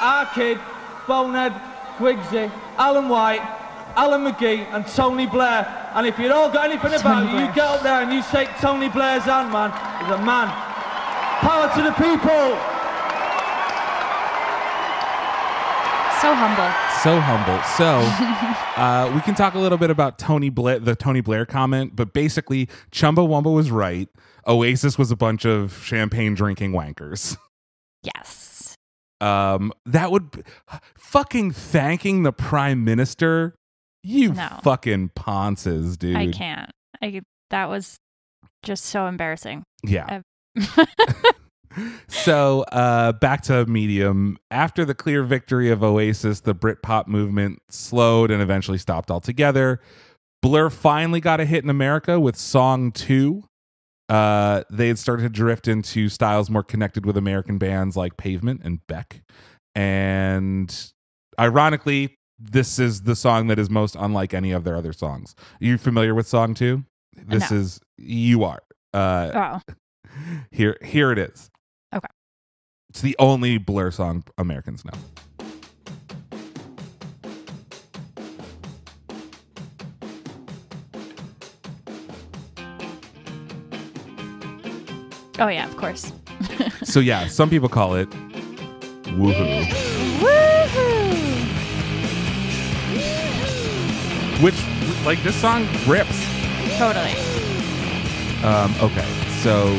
our kid, Bonehead, Guigsy, Alan White, Alan McGee, and Tony Blair. And if you've all got anything about you, you Blair. get up there and you shake Tony Blair's hand, man. He's a man. Power to the people! So humble. So humble. So uh, we can talk a little bit about Tony Blair, the Tony Blair comment, but basically, Chumbawamba was right. Oasis was a bunch of champagne drinking wankers. Yes. Um, that would fucking thanking the prime minister. You No. fucking ponces, dude. I can't. I that was just so embarrassing. Yeah. So uh, back to Medium. After the clear victory of Oasis, the Britpop movement slowed and eventually stopped altogether. Blur finally got a hit in America with Song 2. Uh, they had started to drift into styles more connected with American bands like Pavement and Beck. And ironically, this is the song that is most unlike any of their other songs. Are you familiar with Song 2? This No. is, you are. Uh, oh. here, here it is. It's the only Blur song Americans know. Oh yeah, of course. So yeah, some people call it woohoo, Woohoo! which like this song rips. Totally. Um, okay, so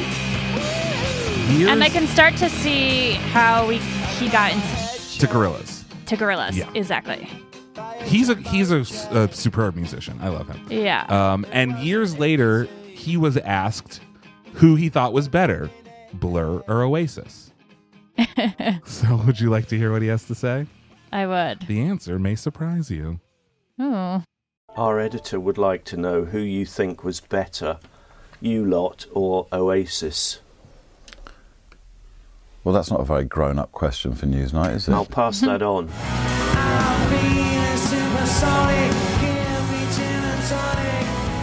here's And I can start to see how we he got into to Gorillaz. to Gorillaz. Yeah. Exactly. He's a he's a, a superb musician. I love him. Yeah. Um, and years later, he was asked who he thought was better, Blur or Oasis. so, would you like to hear what he has to say? I would. The answer may surprise you. Oh. Our editor would like to know who you think was better, you lot or Oasis. Well, that's not a very grown-up question for Newsnight, is it? I'll pass that on.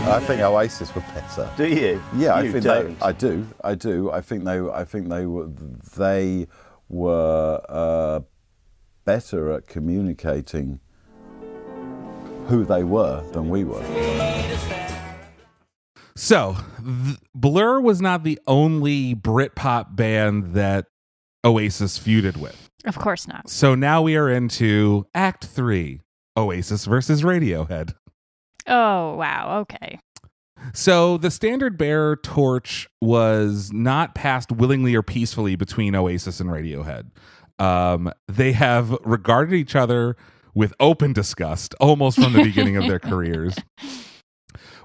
I think Oasis were better. Do you? Yeah, I think don't. they. I do. I do. I think they. I think they were. They were uh, better at communicating who they were than we were. So, th- Blur was not the only Britpop band that Oasis feuded with. Of course not. So now we are into Act Three: Oasis versus Radiohead. Oh, wow. Okay. So the standard bearer torch was not passed willingly or peacefully between Oasis and Radiohead. Um, they have regarded each other with open disgust almost from the beginning of their careers.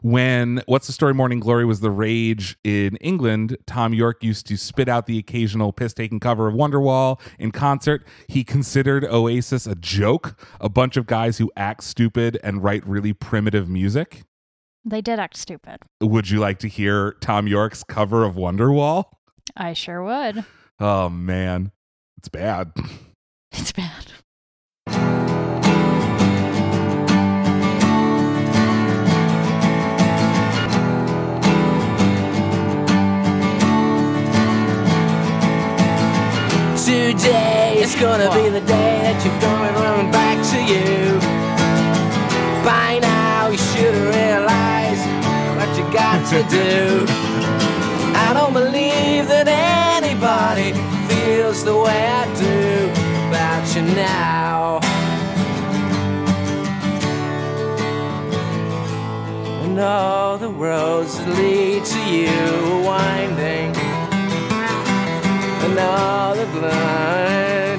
When What's the Story Morning Glory was the rage in England, Thom Yorke used to spit out the occasional piss taking cover of Wonderwall in concert. He considered Oasis a joke, a bunch of guys who act stupid and write really primitive music. They did act stupid. Would you like to hear Thom Yorke's cover of Wonderwall? I sure would. Oh man, it's bad. It's bad. Today is gonna be the day that you're going run back to you. By now you should have realized what you got to do. I don't believe that anybody feels the way I do about you now. And all the roads that lead to you are winding. And all the blinding.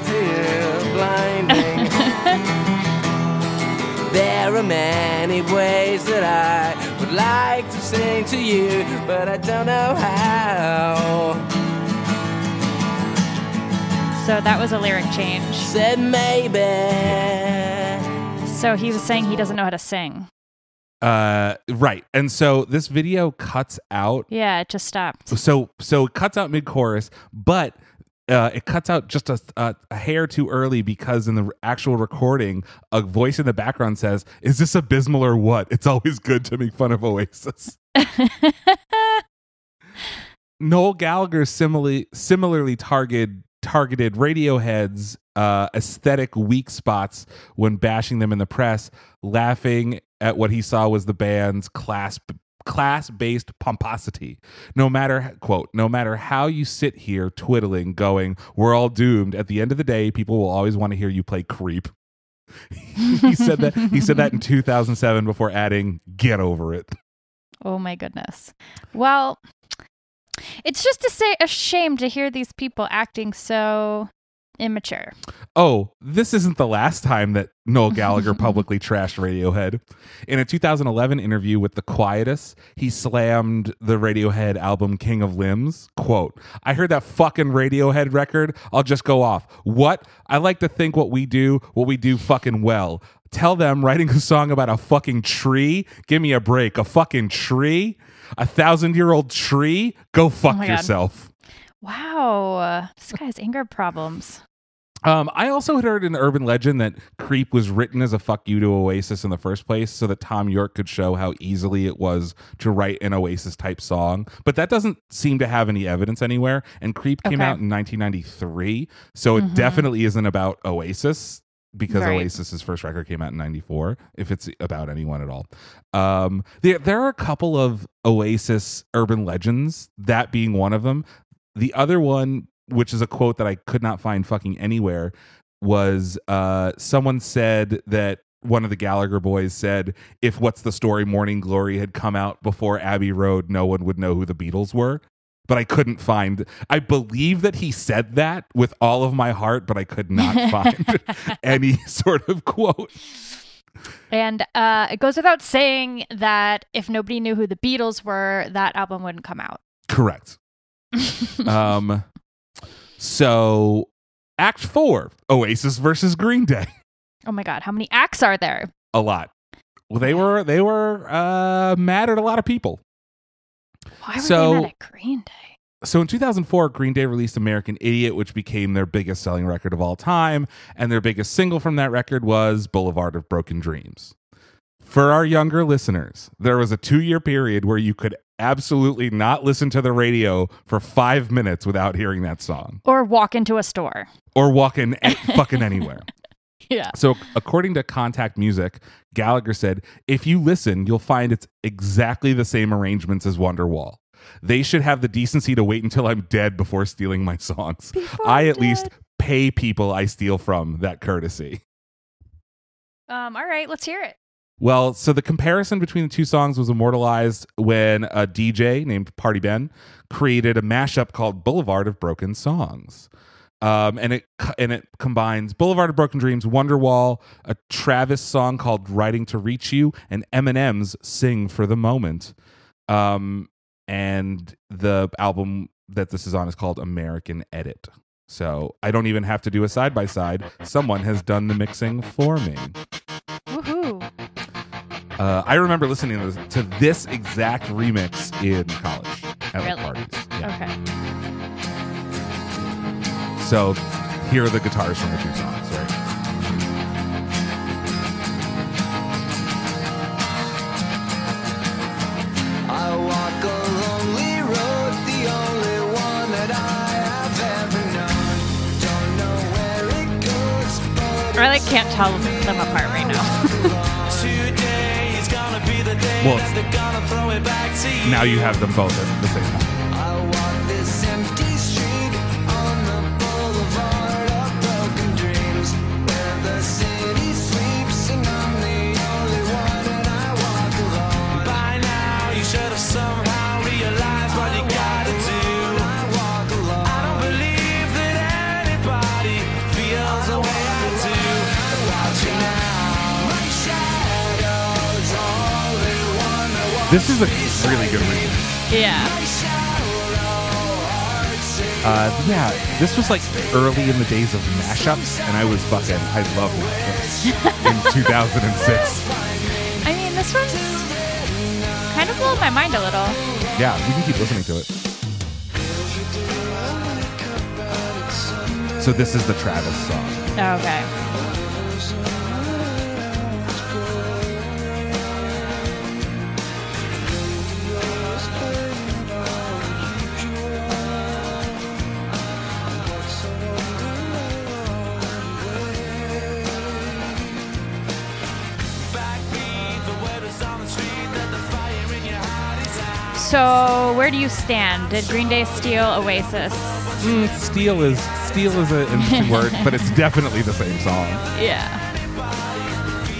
there are many ways that I would like to sing to you, but I don't know how. So that was a lyric change. Said maybe. So he was saying he doesn't know how to sing. Uh, right. And so this video cuts out. Yeah, it just stopped. So so it cuts out mid chorus, but. Uh, it cuts out just a, a, a hair too early because in the actual recording, a voice in the background says, "Is this abysmal or what?" It's always good to make fun of Oasis. Noel Gallagher similarly similarly targeted targeted Radiohead's uh, aesthetic weak spots when bashing them in the press, laughing at what he saw was the band's class class based pomposity. No matter quote, no matter how you sit here twiddling, going, we're all doomed. At the end of the day, people will always want to hear you play creep. he said that he said that in 2007 before adding, "Get over it." Oh my goodness. Well, it's just to say a shame to hear these people acting so immature. Oh, this isn't the last time that Noel Gallagher publicly trashed Radiohead. In a 2011 interview with The Quietus, he slammed the Radiohead album King of Limbs. Quote, I heard that fucking Radiohead record. I'll just go off. What? I like to think what we do, what we do fucking well. Tell them writing a song about a fucking tree? Give me a break. A fucking tree? A thousand year old tree? Go fuck my God. yourself. Wow. This guy has anger problems. Um, I also had heard an urban legend that Creep was written as a fuck you to Oasis in the first place so that Thom Yorke could show how easily it was to write an Oasis type song. But that doesn't seem to have any evidence anywhere. And Creep came Okay. out in 1993. So it Mhm. definitely isn't about Oasis because Right. Oasis's first record came out in 94, if it's about anyone at all. Um, there, there are a couple of Oasis urban legends, that being one of them. The other one, which is a quote that I could not find fucking anywhere, was uh, someone said that one of the Gallagher boys said, if What's the Story Morning Glory had come out before Abbey Road, no one would know who the Beatles were. But I couldn't find. I believe that he said that with all of my heart, but I could not find any sort of quote. And uh, it goes without saying that if nobody knew who the Beatles were, that album wouldn't come out. Correct. um, so Act Four: Oasis versus Green Day. Oh my God, how many acts are there? A lot. Well, they were they were uh, mad at a lot of people. Why were So- they mad at Green Day? So in 2004, Green Day released American Idiot, which became their biggest selling record of all time. And their biggest single from that record was Boulevard of Broken Dreams. For our younger listeners, there was a two year period where you could absolutely not listen to the radio for five minutes without hearing that song Or walk into a store. or walk in fucking anywhere. Yeah. So, according to Contact Music, Gallagher said, if you listen, you'll find it's exactly the same arrangements as Wonderwall. They should have the decency to wait until I'm dead before stealing my songs. I at least pay people I steal from that courtesy. Um, all right, let's hear it. Well, so the comparison between the two songs was immortalized when a DJ named Party Ben created a mashup called Boulevard of Broken Songs. Um, and it and it combines Boulevard of Broken Dreams, Wonderwall, a Travis song called "Writing to Reach You," and Eminem's "Sing for the Moment." Um, and the album that this is on is called American Edit. So I don't even have to do a side by side. Someone has done the mixing for me. Woohoo. Uh, I remember listening to this, to this exact remix in college at Really? parties. Yeah. Okay. So here are the guitars from the two songs, right? I walk a lonely road, the only one that I have ever known. Don't know where it goes, but I like can't tell them apart right now. today is gonna be the day Well, that they're gonna throw it back to you. Now you have them both at the same time. Somehow realized what you gotta do. I walk alone. I don't believe that anybody feels the way I do. I watch you now. My shadow's only one that walks This is a really good remix. Yeah. Uh, yeah, this was like early in the days of mashups, and I was fucking, I loved this in 2006. I mean, this one's kind of blowing my mind a little. Yeah, we can keep listening to it. So this is the Travis song. Okay. So, where do you stand? Did Green Day steal Oasis? Mm, steel is steel is an interesting word, but it's definitely the same song. Yeah.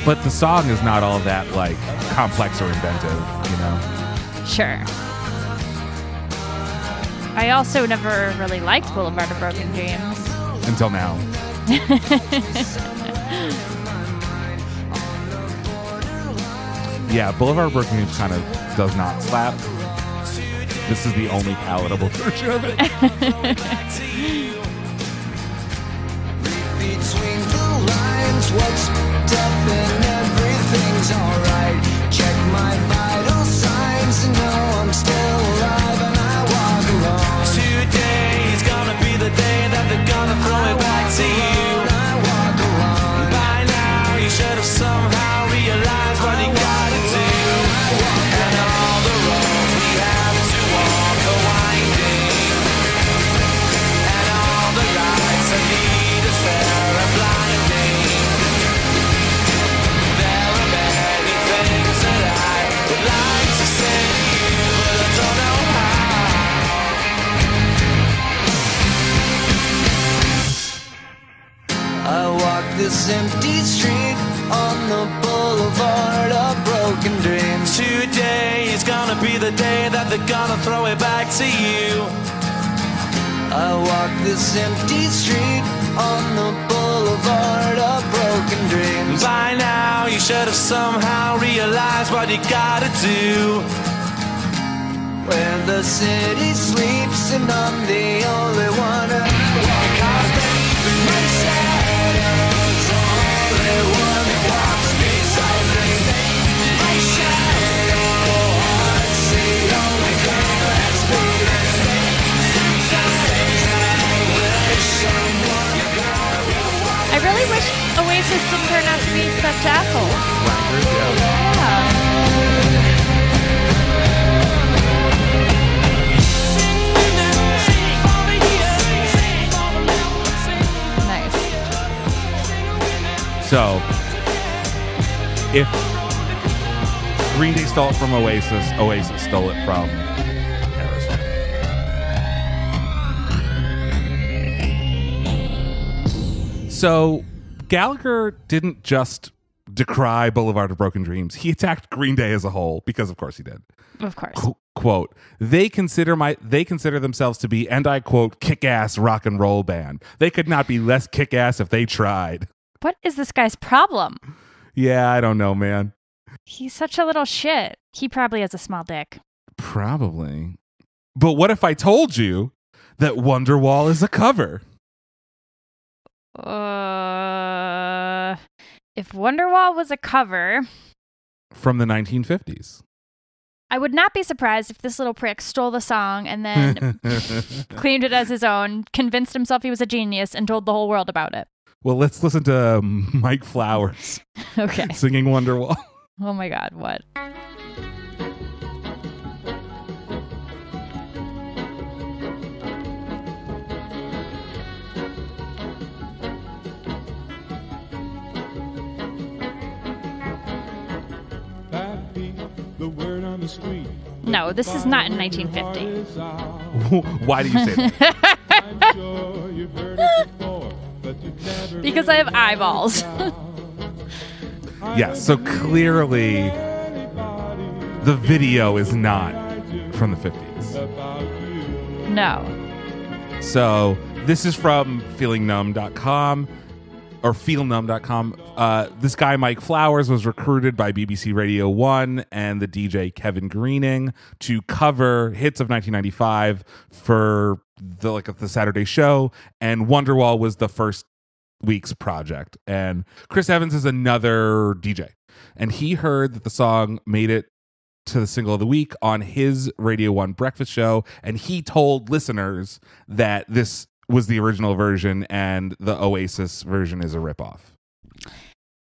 But the song is not all that like complex or inventive, you know. Sure. I also never really liked Boulevard of Broken Dreams. Until now. Yeah, Boulevard of Broken Dreams kind of does not slap. This is the only palatable version of it. between the lines. What's up and everything's alright. Broken dreams. Today is gonna be the day that they're gonna throw it back to you. I walk this empty street on the boulevard of broken dreams. By now, you should have somehow realized what you gotta do. Where the city sleeps and I'm the only one I really wish Oasis didn't turn out to be such assholes. Yeah. Nice. So, if Green Day stole it from Oasis, Oasis stole it from So, Gallagher didn't just decry Boulevard of Broken Dreams. He attacked Green Day as a whole because of course he did. Of course. Qu- quote, they consider my they consider themselves to be and I quote kick-ass rock and roll band. They could not be less kick-ass if they tried. What is this guy's problem? Yeah, I don't know, man. He's such a little shit. He probably has a small dick. Probably. But what if I told you that Wonderwall is a cover? Uh, if Wonderwall was a cover, From the 1950s. I would not be surprised if this little prick stole the song and then claimed it as his own, convinced himself he was a genius, and told the whole world about it. well, let's listen to um, Mike Flowers Okay. singing Wonderwall. Oh my god, what? The street. No, this is not in 1950. Why do you say that? Sure you've heard it before, but you've never Because I have eyeballs. yeah, so clearly the video is not from the 50s. no. So this is from feelingnumb.com or feelnumb.com. Uh, this guy, Mike Flowers, was recruited by BBC Radio 1 and the DJ Kevin Greening to cover hits of 1995 for the like the Saturday show. And Wonderwall was the first week's project. And Chris Evans is another DJ. And he heard that the song made it to the single of the week on his Radio 1 breakfast show. And he told listeners that this was the original version and the Oasis version is a ripoff.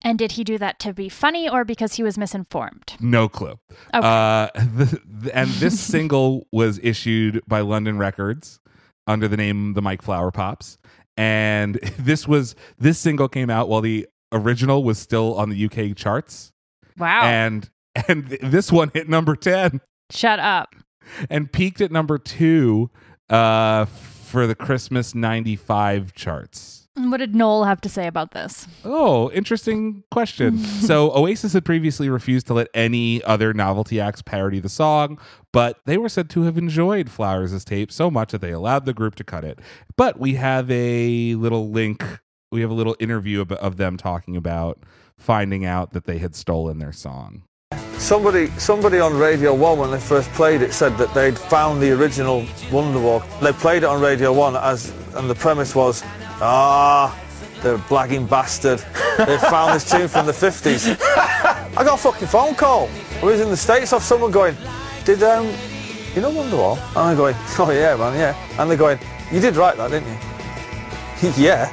And did he do that to be funny or because he was misinformed? No clue. Okay. Uh, the, the- and this single was issued by London Records under the name The Mike Flower Pops. And this was this single came out while the original was still on the UK charts. Wow. And and th- this one hit number 10 Shut up. and peaked at number 2 uh for the Christmas 95 charts. And What did Noel have to say about this? Oh, interesting question. so, Oasis had previously refused to let any other novelty acts parody the song, but they were said to have enjoyed Flowers' tape so much that they allowed the group to cut it. But we have a little link, we have a little interview of, of them talking about finding out that they had stolen their song. Somebody, somebody on Radio 1 when they first played it said that they'd found the original Wonderwall. They played it on Radio 1 as, and the premise was, ah, the blagging bastard. They found this tune from the 50s. I got a fucking phone call. I was in the States off someone going, did, um, you know Wonderwall? And I'm going, oh yeah, man, yeah. And they're going, you did write that, didn't you? yeah.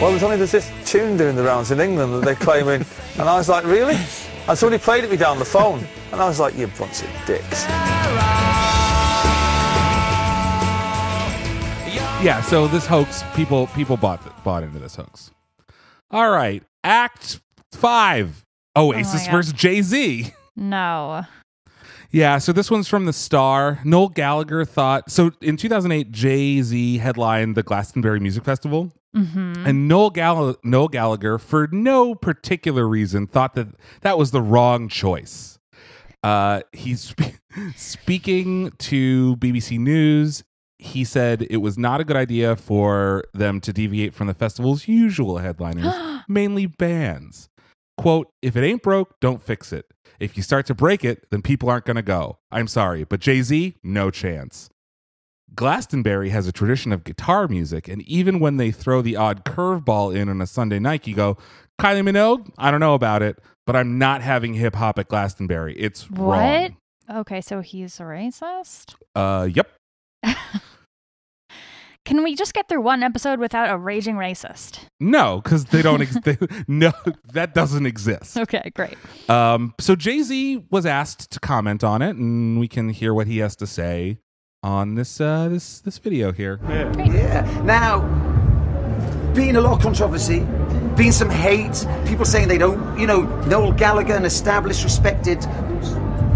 Well, there's only there's this tune doing the rounds in England that they're claiming, and I was like, really? And somebody played it me down the phone, and I was like, you bunch of dicks. Yeah, so this hoax, people people bought bought into this hoax. All right, Act 5. Oasis God. versus Jay-Z. No. Yeah, so this one's from the Star. Noel Gallagher thought so in 2008 Jay-Z headlined the Glastonbury Music Festival Mhm. And Noel, Gall- Noel Gallagher, for no particular reason, thought that that was the wrong choice. Uh, he's spe- speaking to BBC News. He said it was not a good idea for them to deviate from the festival's usual headliners, mainly bands. Quote, if it ain't broke, don't fix it. If you start to break it, then people aren't going to go. I'm sorry, but Jay Z, no chance. Glastonbury has a tradition of guitar music, and even when they throw the odd curveball in on a Sunday night, you go, Kylie Minogue, I don't know about it, but I'm not having hip hop at Glastonbury. It's What? wrong. Okay, so he's a racist? Uh, yep. Can we just get through one episode without a raging racist? No, because they don't. Ex- they, no, that doesn't exist. Okay, great. Um, so Jay Z was asked to comment on it, and we can hear what he has to say on this uh, this this video here. Yeah. Now, being a lot of controversy, being some hate, people saying they don't, you know, Noel Gallagher, an established, respected,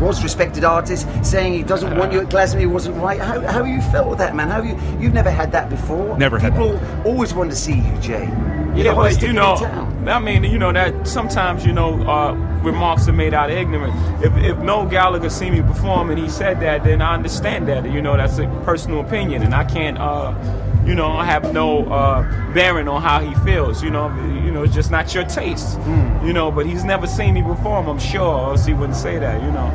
was respected artist, saying he doesn't want you at Glasto, he wasn't right. How, how you felt with that, man? How you you've never had that before? Never had People always want to see you, Jay. You're Yeah, but you know. I mean, you know that sometimes you know uh, remarks are made out of ignorance. If if Noel Gallagher see me perform and he said that, then I understand that. You know, that's a personal opinion, and I can't, uh, you know, I have no uh, bearing on how he feels. You know, you know, it's just not your taste. Hmm. You know, but he's never seen me perform. I'm sure, or else he wouldn't say that. You know,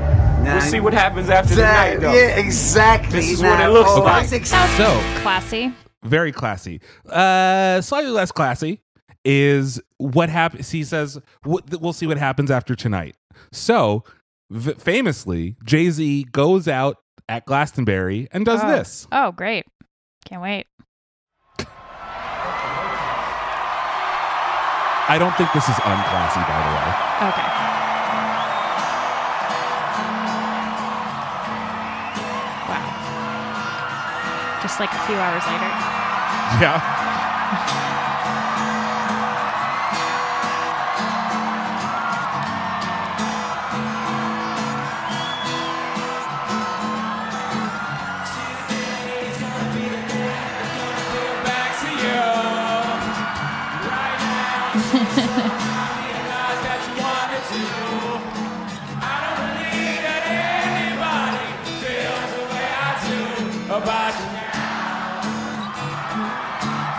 Nah, we'll see what happens after the That- night, though. yeah, exactly. This is Now, what it looks oh, like. that's So Classy. very classy. Uh, slightly less classy is what happens. He says, "We'll see what happens after tonight." So, v- famously, Jay Z goes out at Glastonbury and does oh. this. Oh, great. Can't wait. I don't think this is unclassy, by the way. Okay. Wow. Just like a few hours later. Yeah.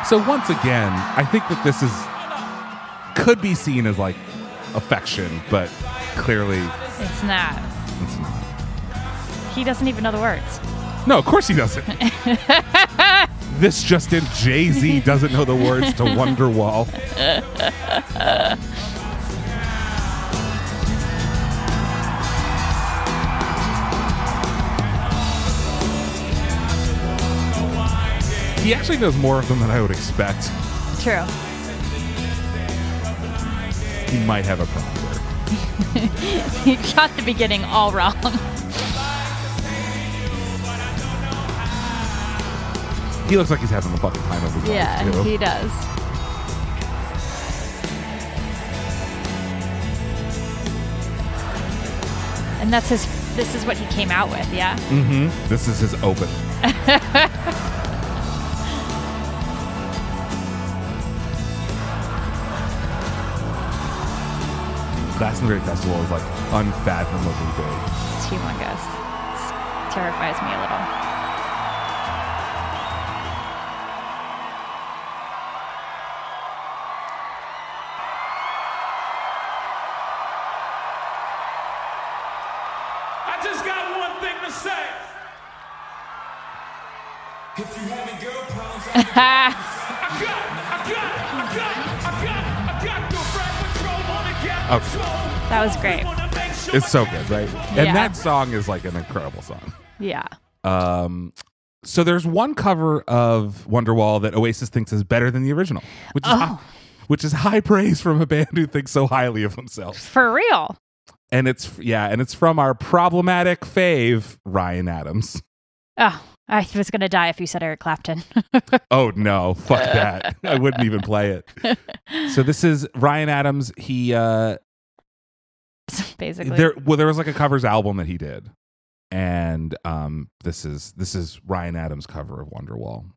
So once again, I think that this is could be seen as like affection, but clearly It's not. it's not. He doesn't even know the words. No, of course he doesn't. this just in Jay Z doesn't know the words to Wonderwall. He actually knows more of them than I would expect. True. He might have a problem there. he got the beginning all wrong. He looks like he's having a fucking time of his yeah, life, too. he does. And that's his. This is what he came out with. Yeah. Mm-hmm. This is his open. Glastonbury Festival is like unfathomably big. It's humongous. It terrifies me a little. That was great. It's so good, right? And Yeah. that song is like an incredible song. Yeah. Um, so there's one cover of Wonderwall that Oasis thinks is better than the original, which is Oh. high, which is high praise from a band who thinks so highly of themselves. For real. And it's yeah, and it's from our problematic fave Ryan Adams. Oh, I was gonna die if you said Eric Clapton. Oh no, fuck that. I wouldn't even play it. So this is Ryan Adams. He uh Basically. there well there was like a covers album that he did. And um this is this is Ryan Adams cover of Wonderwall.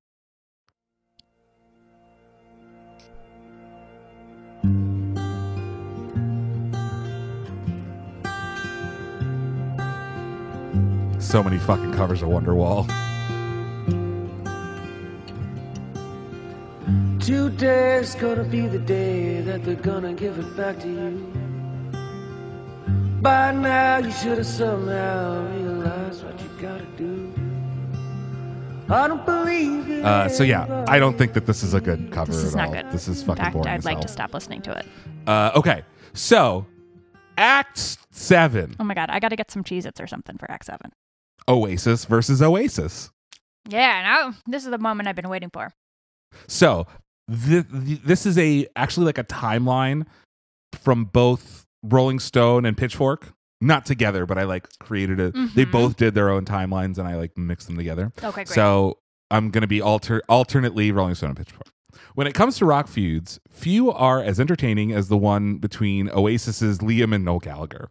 So many fucking covers of Wonderwall. Today's gonna be the day that they're gonna give it back to you. By now, you should have somehow realized what you gotta do. I don't believe it. Uh, so yeah, I don't think that this is a good cover This is at not all. good. This is In fucking fact, boring. I'd as like hell. to stop listening to it. Uh, okay, so Act Seven, Oh my god, I got to get some Cheez-Its or something for Act 7. Oasis versus Oasis. Yeah, now this is the moment I've been waiting for. So th- th- this is a actually like a timeline from both Rolling Stone and Pitchfork. Not together, but I like created it. They Mhm. both did their own timelines, and I like mixed them together. Okay, great. So I'm going to be alter alternately Rolling Stone and Pitchfork. When it comes to rock feuds, few are as entertaining as the one between Oasis's Liam and Noel Gallagher.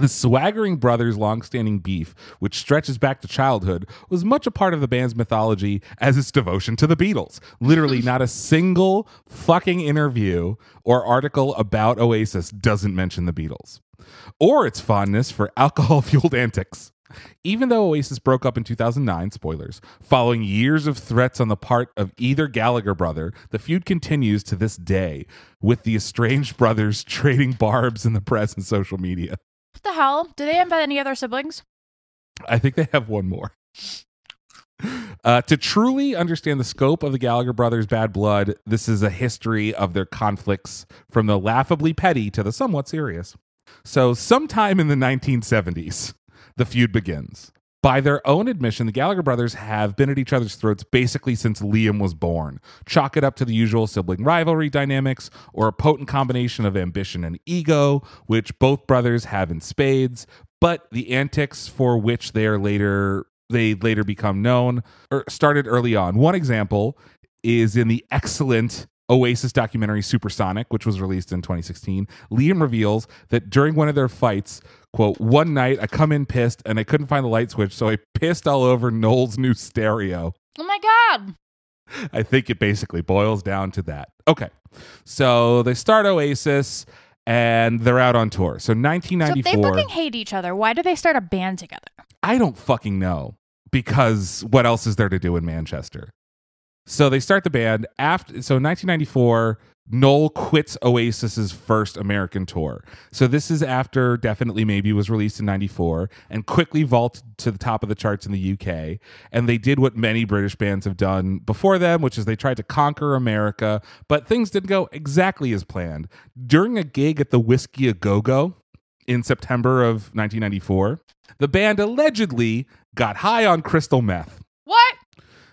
The swaggering brothers' long-standing beef, which stretches back to childhood, was much a part of the band's mythology as its devotion to the Beatles. Literally, not a single fucking interview or article about Oasis doesn't mention the Beatles, or its fondness for alcohol-fueled antics. Even though Oasis broke up in 2009, spoilers, following years of threats on the part of either Gallagher brother, the feud continues to this day, with the estranged brothers trading barbs in the press and social media. What the hell? Do they have any other siblings? I think they have one more. Uh, to truly understand the scope of the Gallagher brothers' bad blood, this is a history of their conflicts from the laughably petty to the somewhat serious. So, sometime in the 1970s, the feud begins. By their own admission, the Gallagher brothers have been at each other's throats basically since Liam was born. Chalk it up to the usual sibling rivalry dynamics or a potent combination of ambition and ego, which both brothers have in spades, but the antics for which they are later they later become known or started early on. One example is in the excellent Oasis documentary Supersonic, which was released in 2016. Liam reveals that during one of their fights, quote, one night I come in pissed and I couldn't find the light switch, so I pissed all over Noel's new stereo. Oh my god. I think it basically boils down to that. Okay. So they start Oasis and they're out on tour. So 1994. So if they fucking hate each other, why do they start a band together? I don't fucking know because what else is there to do in Manchester? So they start the band after. So in 1994, Noel quits Oasis's first American tour. So this is after Definitely Maybe was released in 94 and quickly vaulted to the top of the charts in the UK. And they did what many British bands have done before them, which is they tried to conquer America, but things didn't go exactly as planned. During a gig at the Whisky a Go Go, in September of 1994, the band allegedly got high on crystal meth. What?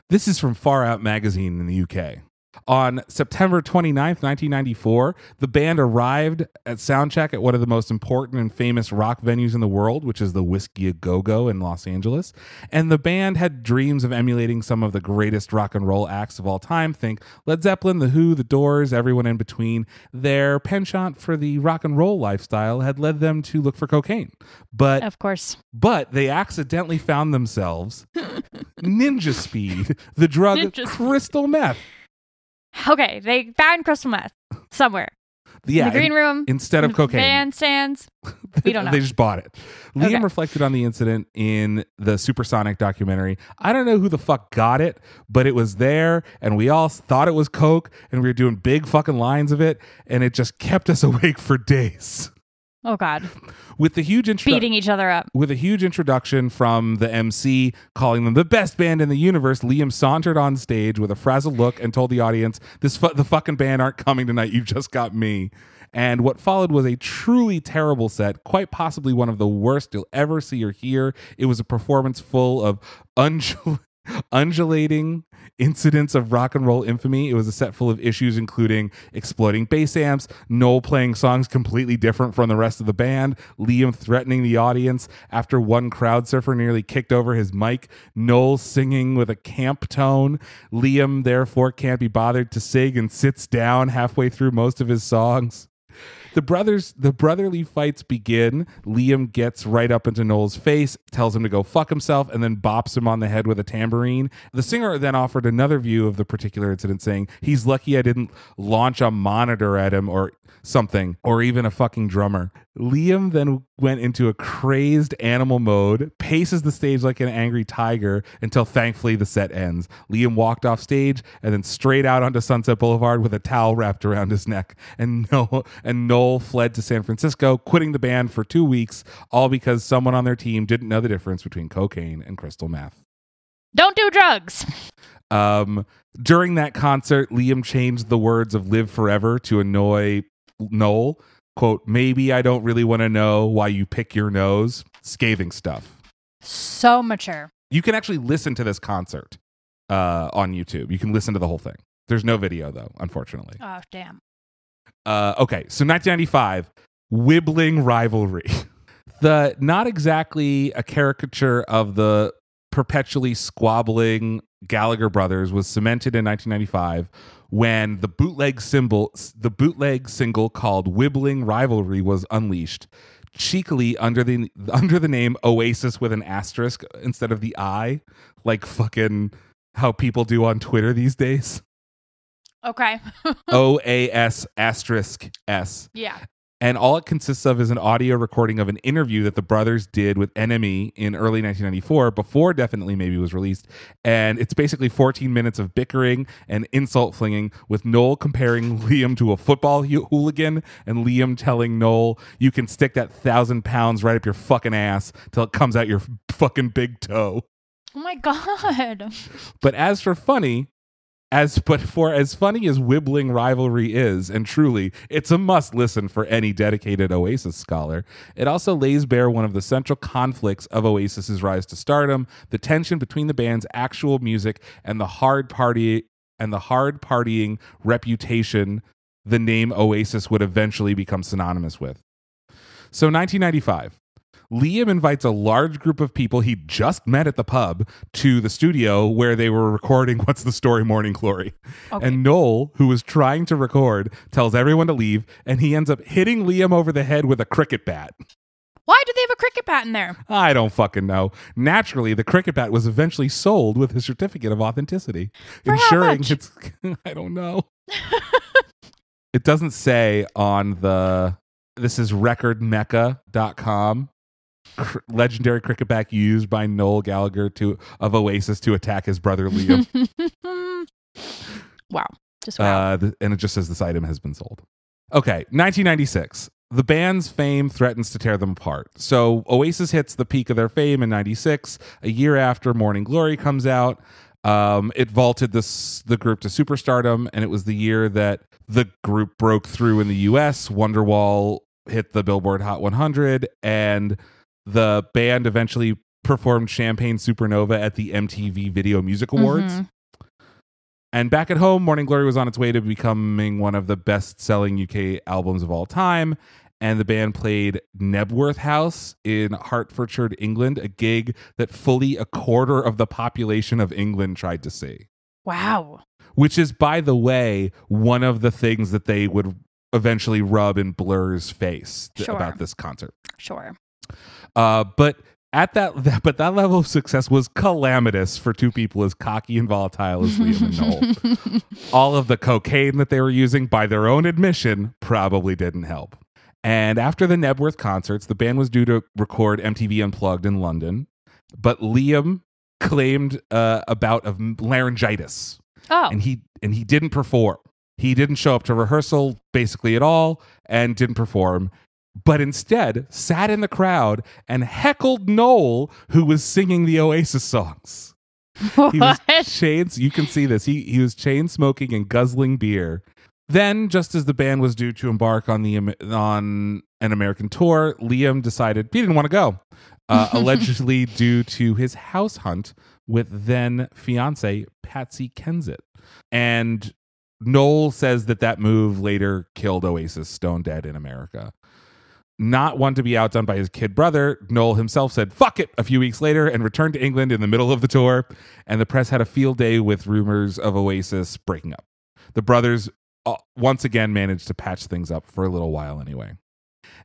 This is from Far Out magazine in the UK. On September 29th, 1994, the band arrived at soundcheck at one of the most important and famous rock venues in the world, which is the Whisky a Go Go in Los Angeles. And the band had dreams of emulating some of the greatest rock and roll acts of all time. Think Led Zeppelin, The Who, The Doors, everyone in between. Their penchant for the rock and roll lifestyle had led them to look for cocaine. But Of course. but they accidentally found themselves ninja speed, the drug Ninja crystal meth. Okay, they found crystal meth somewhere. Yeah, in the green room instead of cocaine. Bandstands. We don't know. they just bought it. Liam Okay. reflected on the incident in the Supersonic documentary. I don't know who the fuck got it, but it was there, and we all thought it was coke, and we were doing big fucking lines of it, and it just kept us awake for days. Oh God, With the huge intro- beating each other up. with a huge introduction from the MC calling them the best band in the universe, Liam sauntered on stage with a frazzled look and told the audience, "This fu- the fucking band aren't coming tonight. You just got me." And what followed was a truly terrible set, quite possibly one of the worst you'll ever see or hear. It was a performance full of undul- undulating incidents of rock and roll infamy. It was a set full of issues, including exploiting bass amps, Noel playing songs completely different from the rest of the band, Liam threatening the audience after one crowd surfer nearly kicked over his mic, Noel singing with a camp tone. Liam, therefore, can't be bothered to sing and sits down halfway through most of his songs. The brothers, the brotherly fights begin. Liam gets right up into Noel's face, tells him to go fuck himself, and then bops him on the head with a tambourine. The singer then offered another view of the particular incident, saying, He's lucky I didn't launch a monitor at him or something, or even a fucking drummer. Liam then went into a crazed animal mode, paces the stage like an angry tiger until thankfully the set ends. Liam walked off stage and then straight out onto Sunset Boulevard with a towel wrapped around his neck. And Noel, and Noel fled to San Francisco, quitting the band for two weeks, all because someone on their team didn't know the difference between cocaine and crystal meth. Don't do drugs. Um, during that concert, Liam changed the words of Live Forever to annoy Noel. Quote, maybe I don't really want to know why you pick your nose. Scathing stuff. So mature. You can actually listen to this concert uh, on YouTube. You can listen to the whole thing. There's no video, though, unfortunately. Oh, damn. Uh, okay, so 1995, Wibbling Rivalry. the not exactly a caricature of the perpetually squabbling Gallagher brothers was cemented in 1995 when the bootleg symbol the bootleg single called Wibbling Rivalry was unleashed cheekily under the under the name Oasis with an asterisk instead of the I like fucking how people do on Twitter these days. Okay. O A S asterisk S. yeah. And all it consists of is an audio recording of an interview that the brothers did with NME in early 1994 before Definitely Maybe was released. And it's basically 14 minutes of bickering and insult flinging with Noel comparing Liam to a football hooligan and Liam telling Noel, you can stick that thousand pounds right up your fucking ass till it comes out your fucking big toe. Oh my god. But as for funny, as but for as funny as Wibbling rivalry is, and truly, it's a must listen for any dedicated Oasis scholar. It also lays bare one of the central conflicts of Oasis's rise to stardom: the tension between the band's actual music and the hard party and the hard partying reputation the name Oasis would eventually become synonymous with. So, 1995. Liam invites a large group of people he just met at the pub to the studio where they were recording What's the Story Morning Glory. And Noel, who was trying to record, tells everyone to leave, and he ends up hitting Liam over the head with a cricket bat. Why do they have a cricket bat in there? I don't fucking know. Naturally, the cricket bat was eventually sold with a certificate of authenticity, For ensuring it's. I don't know. it doesn't say on the. This is recordmecca.com. Cr- legendary cricket bat used by Noel Gallagher to of Oasis to attack his brother Liam. wow. Just wow. Uh, th- and it just says this item has been sold. Okay, 1996. The band's fame threatens to tear them apart. So Oasis hits the peak of their fame in 96, a year after Morning Glory comes out. Um, it vaulted this the group to superstardom, and it was the year that the group broke through in the US. Wonderwall hit the Billboard Hot 100, and the band eventually performed Champagne Supernova at the MTV Video Music Awards. Mhm. And back at home, Morning Glory was on its way to becoming one of the best selling UK albums of all time. And the band played Knebworth House in Hertfordshire, England, a gig that fully a quarter of the population of England tried to see. Wow. Which is, by the way, one of the things that they would eventually rub in Blur's face Sure. about this concert. Sure. Uh, but at that, that, but that level of success was calamitous for two people as cocky and volatile as Liam and Noel. All of the cocaine that they were using, by their own admission, probably didn't help. And after the Knebworth concerts, the band was due to record MTV Unplugged in London, but Liam claimed uh, a bout of laryngitis, Oh. and he and he didn't perform. He didn't show up to rehearsal basically at all, and didn't perform. But instead, sat in the crowd and heckled Noel, who was singing the Oasis songs. He was chain. You can see this. He he was chain smoking and guzzling beer. Then, just as the band was due to embark on the on an American tour, Liam decided he didn't want to go, uh, allegedly due to his house hunt with then fiance Patsy Kensit. And Noel says that that move later killed Oasis stone dead in America. Not one to be outdone by his kid brother, Noel himself said, fuck it, a few weeks later and returned to England in the middle of the tour. And the press had a field day with rumors of Oasis breaking up. The brothers uh, once again managed to patch things up for a little while anyway.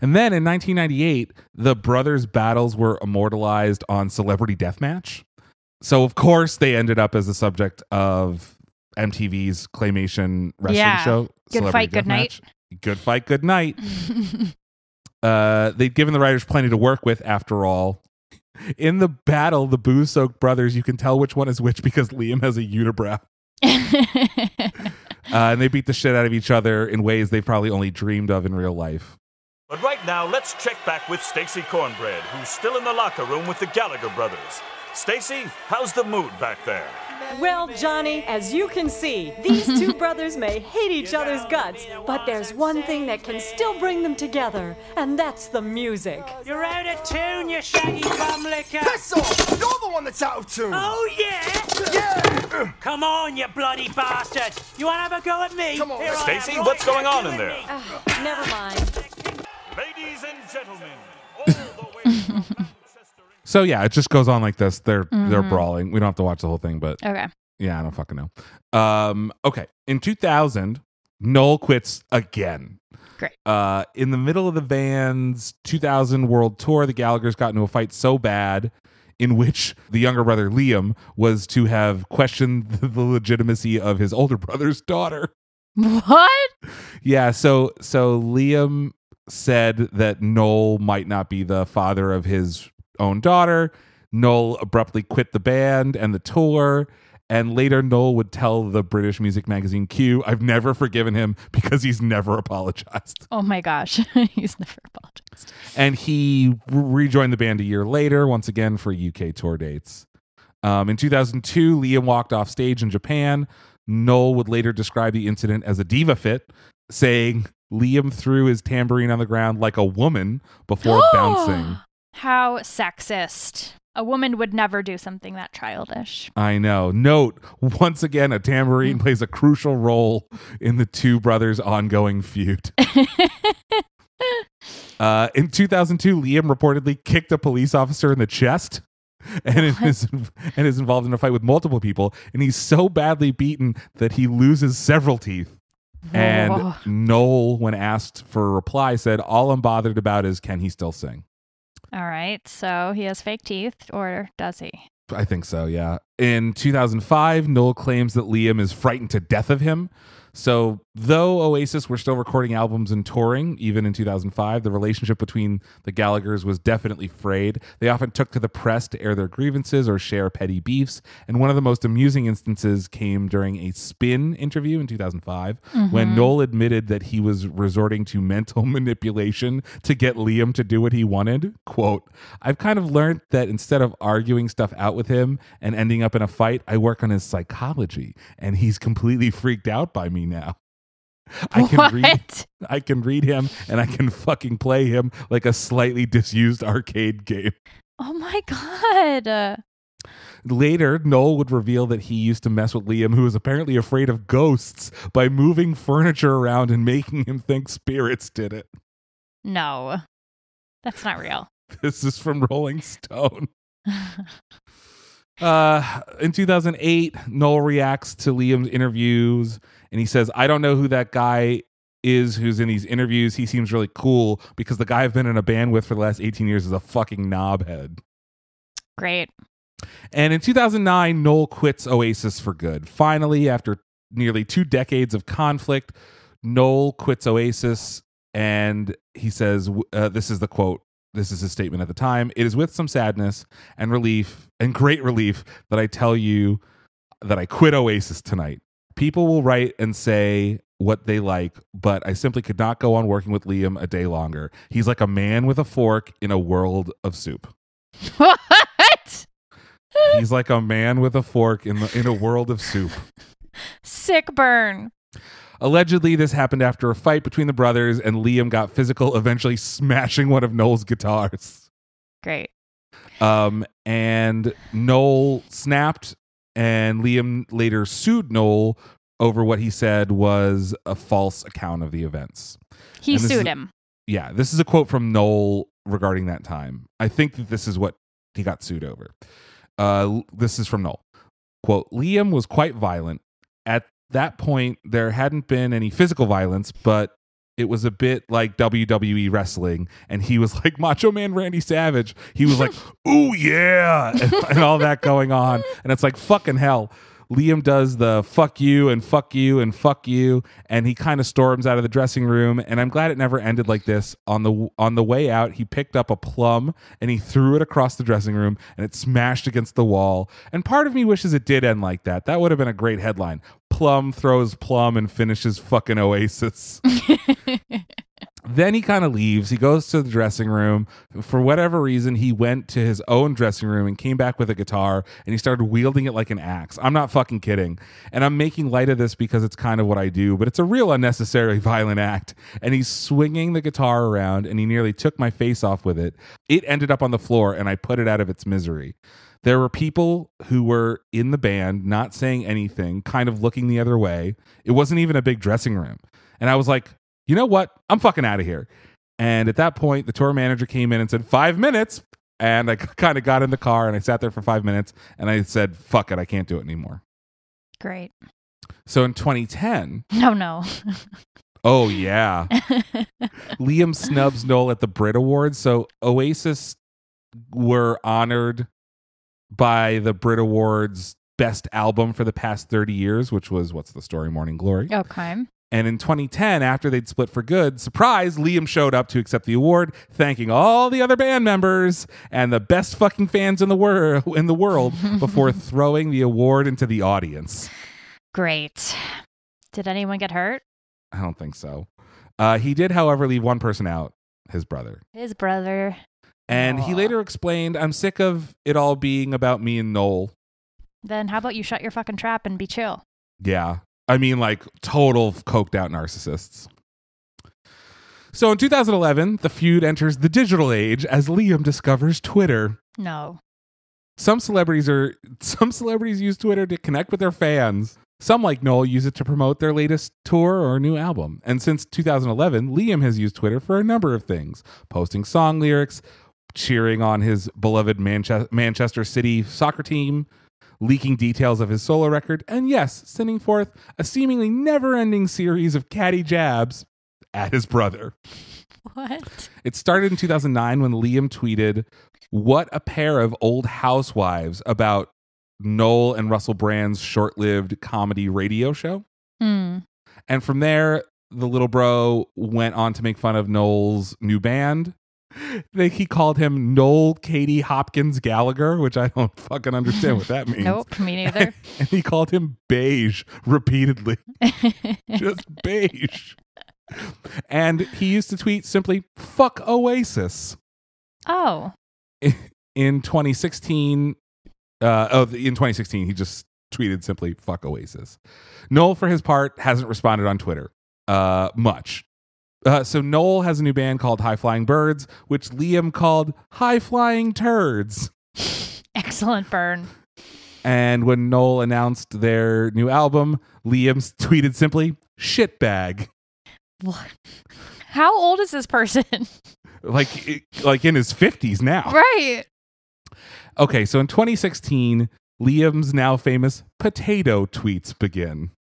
And then in 1998, the brothers' battles were immortalized on Celebrity Deathmatch. So, of course, they ended up as the subject of MTV's claymation wrestling Yeah. show. Good Celebrity fight, good night. Good fight, good night. uh, they'd given the writers plenty to work with after all. In the battle, the booze soaked brothers, you can tell which one is which because Liam has a unibrow. Uh, and they beat the shit out of each other in ways they probably only dreamed of in real life. But right now, let's check back with Stacy Cornbred, who's still in the locker room with the Gallagher brothers. Stacy, how's the mood back there? Well, Johnny, as you can see, these two brothers may hate each other's guts, but there's one thing that can still bring them together, and that's the music. You're out of tune, you shaggy bum licker. Piss off! You're the one that's out of tune! Oh, yeah? Yeah! Come on, you bloody bastard! You want to have a go at me? Come on, Stacy, what's going on in there? never mind. Ladies and gentlemen, So yeah, it just goes on like this. They're they're Mhm. brawling. We don't have to watch the whole thing, but Okay. yeah, I don't fucking know. Um, okay, in 2000, Noel quits again. Great. Uh, in the middle of the band's 2000 world tour, the Gallagher's got into a fight so bad in which the younger brother Liam was to have questioned the legitimacy of his older brother's daughter. What? Yeah, so so Liam said that Noel might not be the father of his own daughter. Noel abruptly quit the band and the tour. And later, Noel would tell the British music magazine Q, I've never forgiven him because he's never apologized. Oh my gosh. He's never apologized. And he re- rejoined the band a year later, once again for UK tour dates. Um, in 2002, Liam walked off stage in Japan. Noel would later describe the incident as a diva fit, saying Liam threw his tambourine on the ground like a woman before bouncing. How sexist. A woman would never do something that childish. I know. Note, once again, a tambourine plays a crucial role in the two brothers' ongoing feud. uh, in 2002, Liam reportedly kicked a police officer in the chest. And is, and is involved in a fight with multiple people, and he's so badly beaten that he loses several teeth. And Noel, when asked for a reply, said, "All I'm bothered about is can he still sing." All right. So he has fake teeth, or does he? I think so, yeah. In 2005, Noel claims that Liam is frightened to death of him. So, though Oasis were still recording albums and touring, even in 2005, the relationship between the Gallaghers was definitely frayed. They often took to the press to air their grievances or share petty beefs. And one of the most amusing instances came during a spin interview in 2005 when Mhm. Noel admitted that he was resorting to mental manipulation to get Liam to do what he wanted. Quote, I've kind of learned that instead of arguing stuff out with him and ending up in a fight, I work on his psychology and he's completely freaked out by me now. I can read I can read him and I can fucking play him like a slightly disused arcade game. Oh my God. Later, Noel would reveal that he used to mess with Liam, who was apparently afraid of ghosts, by moving furniture around and making him think spirits did it. no, that's not real. This is from Rolling Stone. Uh, in 2008, Noel reacts to Liam's interviews and he says, I don't know who that guy is who's in these interviews. He seems really cool because the guy I've been in a band with for the last 18 years is a fucking knobhead. Great. And in 2009, Noel quits Oasis for good. Finally, after nearly two decades of conflict, Noel quits Oasis and he says, uh, This is the quote. This is his statement at the time. It is with some sadness and relief and great relief that I tell you that I quit Oasis tonight. People will write and say what they like, but I simply could not go on working with Liam a day longer. He's like a man with a fork in a world of soup. What? He's like a man with a fork in the in a world of soup. Sick burn. Allegedly, this happened after a fight between the brothers, and Liam got physical, eventually smashing one of Noel's guitars. Great. Um, and Noel snapped, and Liam later sued Noel over what he said was a false account of the events. He sued is- him. Yeah, this is a quote from Noel regarding that time. I think that this is what he got sued over. Uh, this is from Noel. Quote, Liam was quite violent. At that point, there hadn't been any physical violence, but it was a bit like WWE wrestling, and he was like Macho Man Randy Savage. He was like, "Ooh yeah," and, and all that going on, and it's like fucking hell. Liam does the fuck you and fuck you and fuck you, and he kind of storms out of the dressing room. And I'm glad it never ended like this. On the on the way out, he picked up a plum and he threw it across the dressing room, and it smashed against the wall. And part of me wishes it did end like that. That would have been a great headline. Plum throws plum and finishes fucking Oasis. then he kind of leaves. He goes to the dressing room. For whatever reason, he went to his own dressing room and came back with a guitar and he started wielding it like an axe. I'm not fucking kidding. And I'm making light of this because it's kind of what I do, but it's a real unnecessarily violent act. And he's swinging the guitar around and he nearly took my face off with it. It ended up on the floor and I put it out of its misery. There were people who were in the band not saying anything, kind of looking the other way. It wasn't even a big dressing room. And I was like, you know what? I'm fucking out of here. And at that point, the tour manager came in and said, five minutes. And I kind of got in the car and I sat there for five minutes and I said, fuck it, I can't do it anymore. Great. So in 2010, No, no. oh yeah, Liam snubs Noel at the Brit Awards. So Oasis were honored by the Brit Awards best album for the past 30 years, which was What's the Story Morning Glory. Okay. And in 2010, after they'd split for good, surprise, Liam showed up to accept the award, thanking all the other band members and the best fucking fans in the world in the world before throwing the award into the audience. Great. Did anyone get hurt? I don't think so. Uh, he did, however, leave one person out, his brother. His brother. And he later explained, I'm sick of it all being about me and Noel. Then how about you shut your fucking trap and be chill? Yeah. I mean, like total coked out narcissists. So in 2011, the feud enters the digital age as Liam discovers Twitter. No. Some celebrities are some celebrities use Twitter to connect with their fans. Some like Noel use it to promote their latest tour or new album. And since 2011, Liam has used Twitter for a number of things, posting song lyrics, cheering on his beloved Manche- Manchester City soccer team, leaking details of his solo record, and yes, sending forth a seemingly never-ending series of catty jabs at his brother. What? It started in 2009 when Liam tweeted, What a pair of old housewives about Noel and Russell Brand's short lived comedy radio show. Hmm. And from there, the little bro went on to make fun of Noel's new band. They, he called him Noel Katie Hopkins Gallagher, which I don't fucking understand what that means. Nope, me neither. and he called him beige repeatedly. Just beige. And he used to tweet simply, fuck Oasis. Oh. In 2016, uh, oh, in 2016, he just tweeted simply, fuck Oasis. Noel, for his part, hasn't responded on Twitter uh, much. Uh, so Noel has a new band called High Flying Birds, which Liam called High Flying Turds. Excellent burn. And when Noel announced their new album, Liam tweeted simply, shitbag. What? How old is this person? Like, like in his 50s now. right. Okay, so in 2016, Liam's now famous potato tweets begin.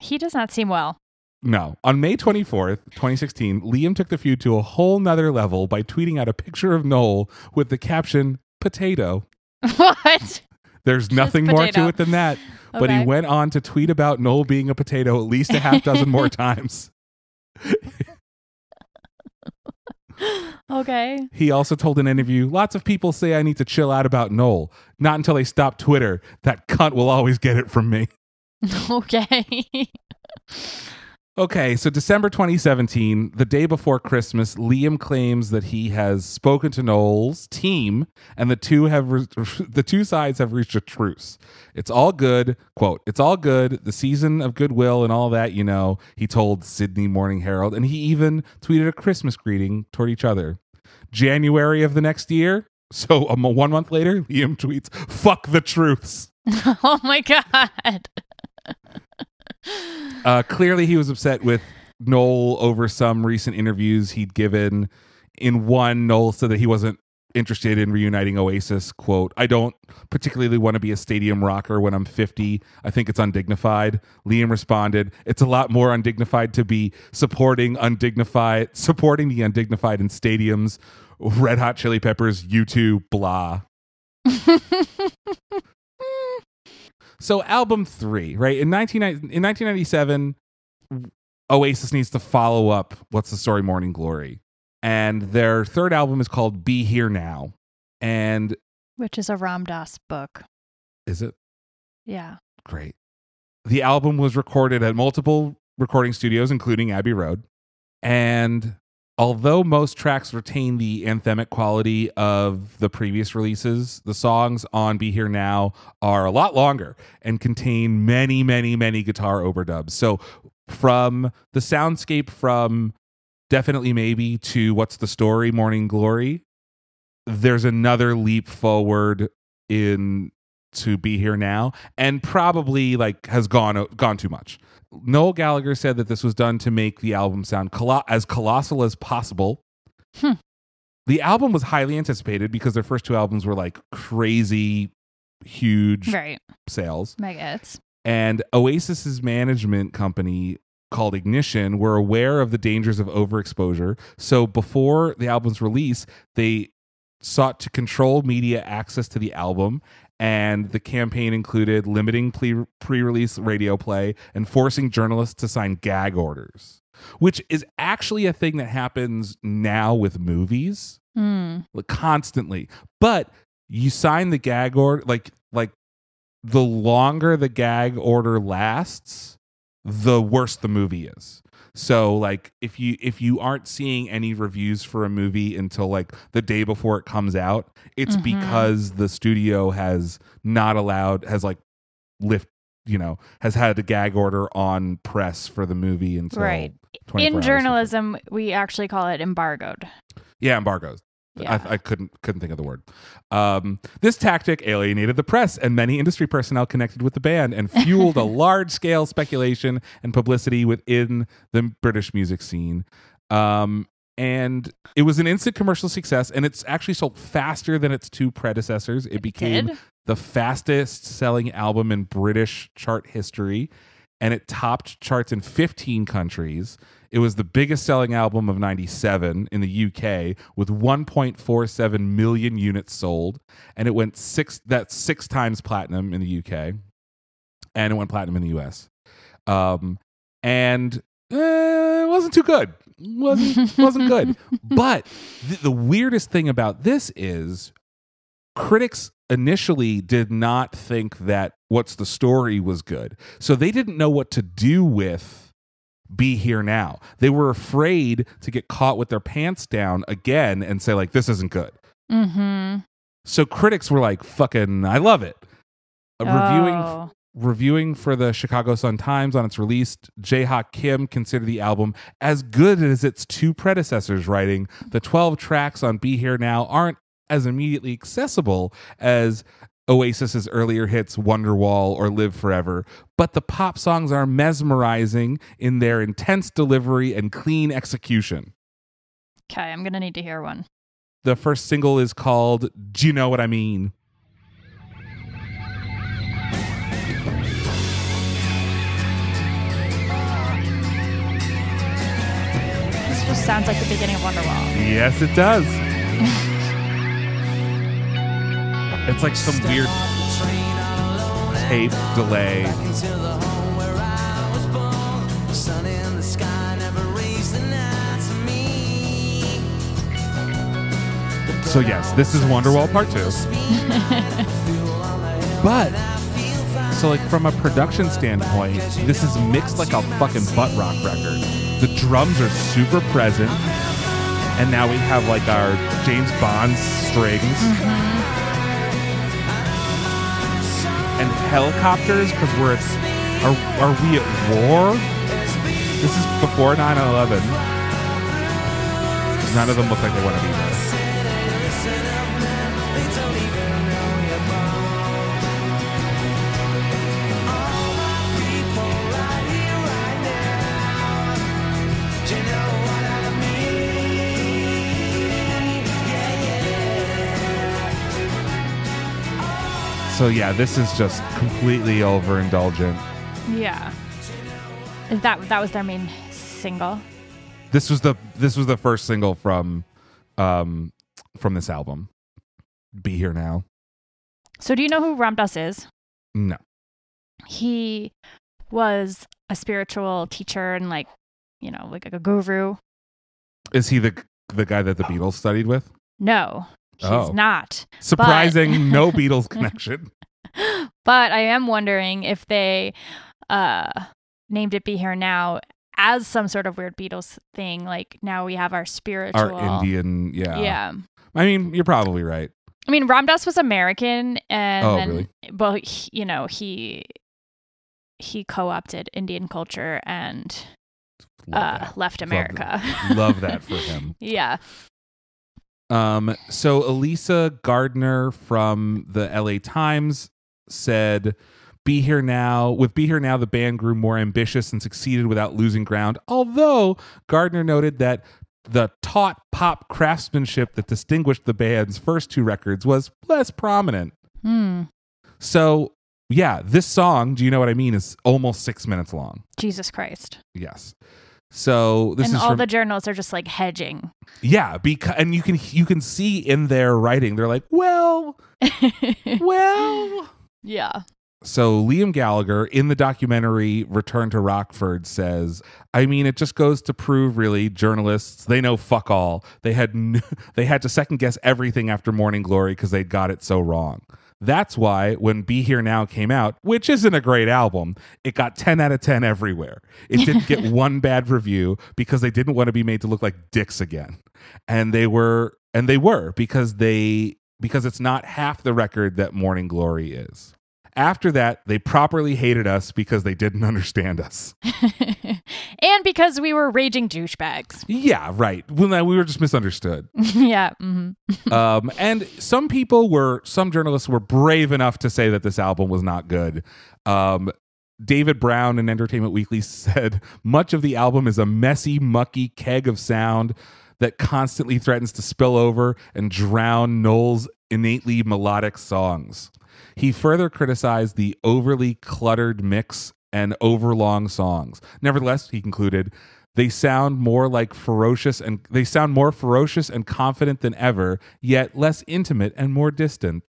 He does not seem well. No. On May 24th, 2016, Liam took the feud to a whole nother level by tweeting out a picture of Noel with the caption, potato. what? There's nothing more to it than that. But he went on to tweet about Noel being a potato at least a half dozen more times. Okay. He also told an interview, lots of people say I need to chill out about Noel. Not until they stop Twitter. That cunt will always get it from me. Okay. Okay, so December 2017, the day before Christmas, Liam claims that he has spoken to Noel's team, and the two have re- the two sides have reached a truce. It's all good. Quote: It's all good. The season of goodwill and all that, you know. He told Sydney Morning Herald, and he even tweeted a Christmas greeting toward each other. January of the next year. So um, one month later, Liam tweets, "Fuck the truths." oh my god. Uh, clearly, he was upset with Noel over some recent interviews he'd given. In one, Noel said that he wasn't interested in reuniting Oasis. Quote, I don't particularly want to be a stadium rocker when I'm 50. I think it's undignified. Liam responded, It's a lot more undignified to be supporting undignified, supporting the undignified in stadiums. Red Hot Chili Peppers, U2, blah. so album three, right? In 19, in 1997, Oasis needs to follow up What's the Story Morning Glory. And their third album is called Be Here Now. And Which is a Ram Dass book. is it Yeah. great? The album was recorded at multiple recording studios, including Abbey Road. And although most tracks retain the anthemic quality of the previous releases, the songs on Be Here Now are a lot longer and contain many, many, many guitar overdubs. So from the soundscape from Definitely Maybe to What's the Story, Morning Glory, there's another leap forward in to be here now and probably like has gone gone too much. Noel Gallagher said that this was done to make the album sound colo- as colossal as possible. Hmm. The album was highly anticipated because their first two albums were like crazy huge Right. sales. Mega hits. And Oasis's management company called Ignition were aware of the dangers of overexposure. So before the album's release, they sought to control media access to the album. And the campaign included limiting pre- pre-release radio play and forcing journalists to sign gag orders, which is actually a thing that happens now with movies hmm. like, constantly. But you sign the gag order, like like the longer the gag order lasts, the worse the movie is. So like if you if you aren't seeing any reviews for a movie until like the day before it comes out, it's Mhm. because the studio has not allowed has like lift you know has had a gag order on press for the movie until Right. 24 In journalism, we actually call it embargoed. yeah, embargoes. Yeah. I, I couldn't couldn't think of the word. Um, this tactic alienated the press and many industry personnel connected with the band and fueled a large scale speculation and publicity within the British music scene. Um, and it was an instant commercial success, and it's actually sold faster than its two predecessors. It, became did? the fastest selling album in British chart history, and it topped charts in 15 countries. It was the biggest selling album of 97 in the UK with 1.47 million units sold, and it went six that's six times platinum in the UK, and it went platinum in the US. Um, and eh, it wasn't too good. wasn't wasn't good. But th- the weirdest thing about this is critics initially did not think that what's the story was good. So they didn't know what to do with be here now. They were afraid to get caught with their pants down again and say like this isn't good. Mm-hmm. So critics were like fucking I love it. Uh, Reviewing Oh. reviewing for the Chicago Sun Times on its release, Jae-Ha Kim considered the album as good as its two predecessors, writing, The 12 tracks on Be Here Now aren't as immediately accessible as Oasis's earlier hits Wonderwall or Live Forever, but the pop songs are mesmerizing in their intense delivery and clean execution. Okay, I'm gonna need to hear one. The first single is called Do You Know What I Mean? This just sounds like the beginning of Wonderwall. Yes, it does. it's like some weird tape delay. So yes, this is Wonderwall Part Two. but so like from a production standpoint, this is mixed like a fucking butt rock record. The drums are super present, and now we have like our James Bond strings and helicopters because we're at, are are we at war? This is before 9/11. None of them look like they want to be there. So yeah, this is just completely overindulgent. Yeah. Is that that was their main single? This was the this was the first single from um from this album. Be here now. So do you know who Ram Dass is? No. He was a spiritual teacher and like, you know, like a guru. Is he the the guy that the Beatles studied with? No, he's Oh. not. But- Surprising, no Beatles connection. but I am wondering if they uh named it Be Here Now as some sort of weird Beatles thing. Like now we have our spiritual Our Indian, yeah. Yeah. I mean, you're probably right. I mean, Ram Dass was American, and Oh, then, really? well, he- you know, he he co-opted Indian culture and uh, left Love America. that. Love that for him. yeah. Um, so Elysa Gardner from the LA Times said, Be Here Now. With Be Here Now, the band grew more ambitious and succeeded without losing ground. Although Gardner noted that the taut pop craftsmanship that distinguished the band's first two records was less prominent. Hmm. So, yeah, this song, do you know what I mean, is almost six minutes long. Jesus Christ. Yes. So this and is all from, the journals are just like hedging. yeah, because and you can you can see in their writing they're like, well, well, Yeah. So Liam Gallagher in the documentary Return to Rockford says, "I mean, it just goes to prove, really, journalists they know fuck all. They had n- they had to second guess everything after Morning Glory because they'd got it so wrong. That's why when Be Here Now came out, which isn't a great album, it got 10 out of 10 everywhere. It didn't get one bad review because they didn't want to be made to look like dicks again. And they were and they were because they because it's not half the record that Morning Glory is. After that, they properly hated us because they didn't understand us. and because we were raging douchebags. Yeah, right. Well, we were just misunderstood. yeah. hmm um, and some people were, some journalists were brave enough to say that this album was not good. Um, David Browne in Entertainment Weekly said much of the album is a messy, mucky keg of sound that constantly threatens to spill over and drown Noel's innately melodic songs. He further criticized the overly cluttered mix and overlong songs. Nevertheless, he concluded, they sound more like ferocious and they sound more ferocious and confident than ever, yet less intimate and more distant.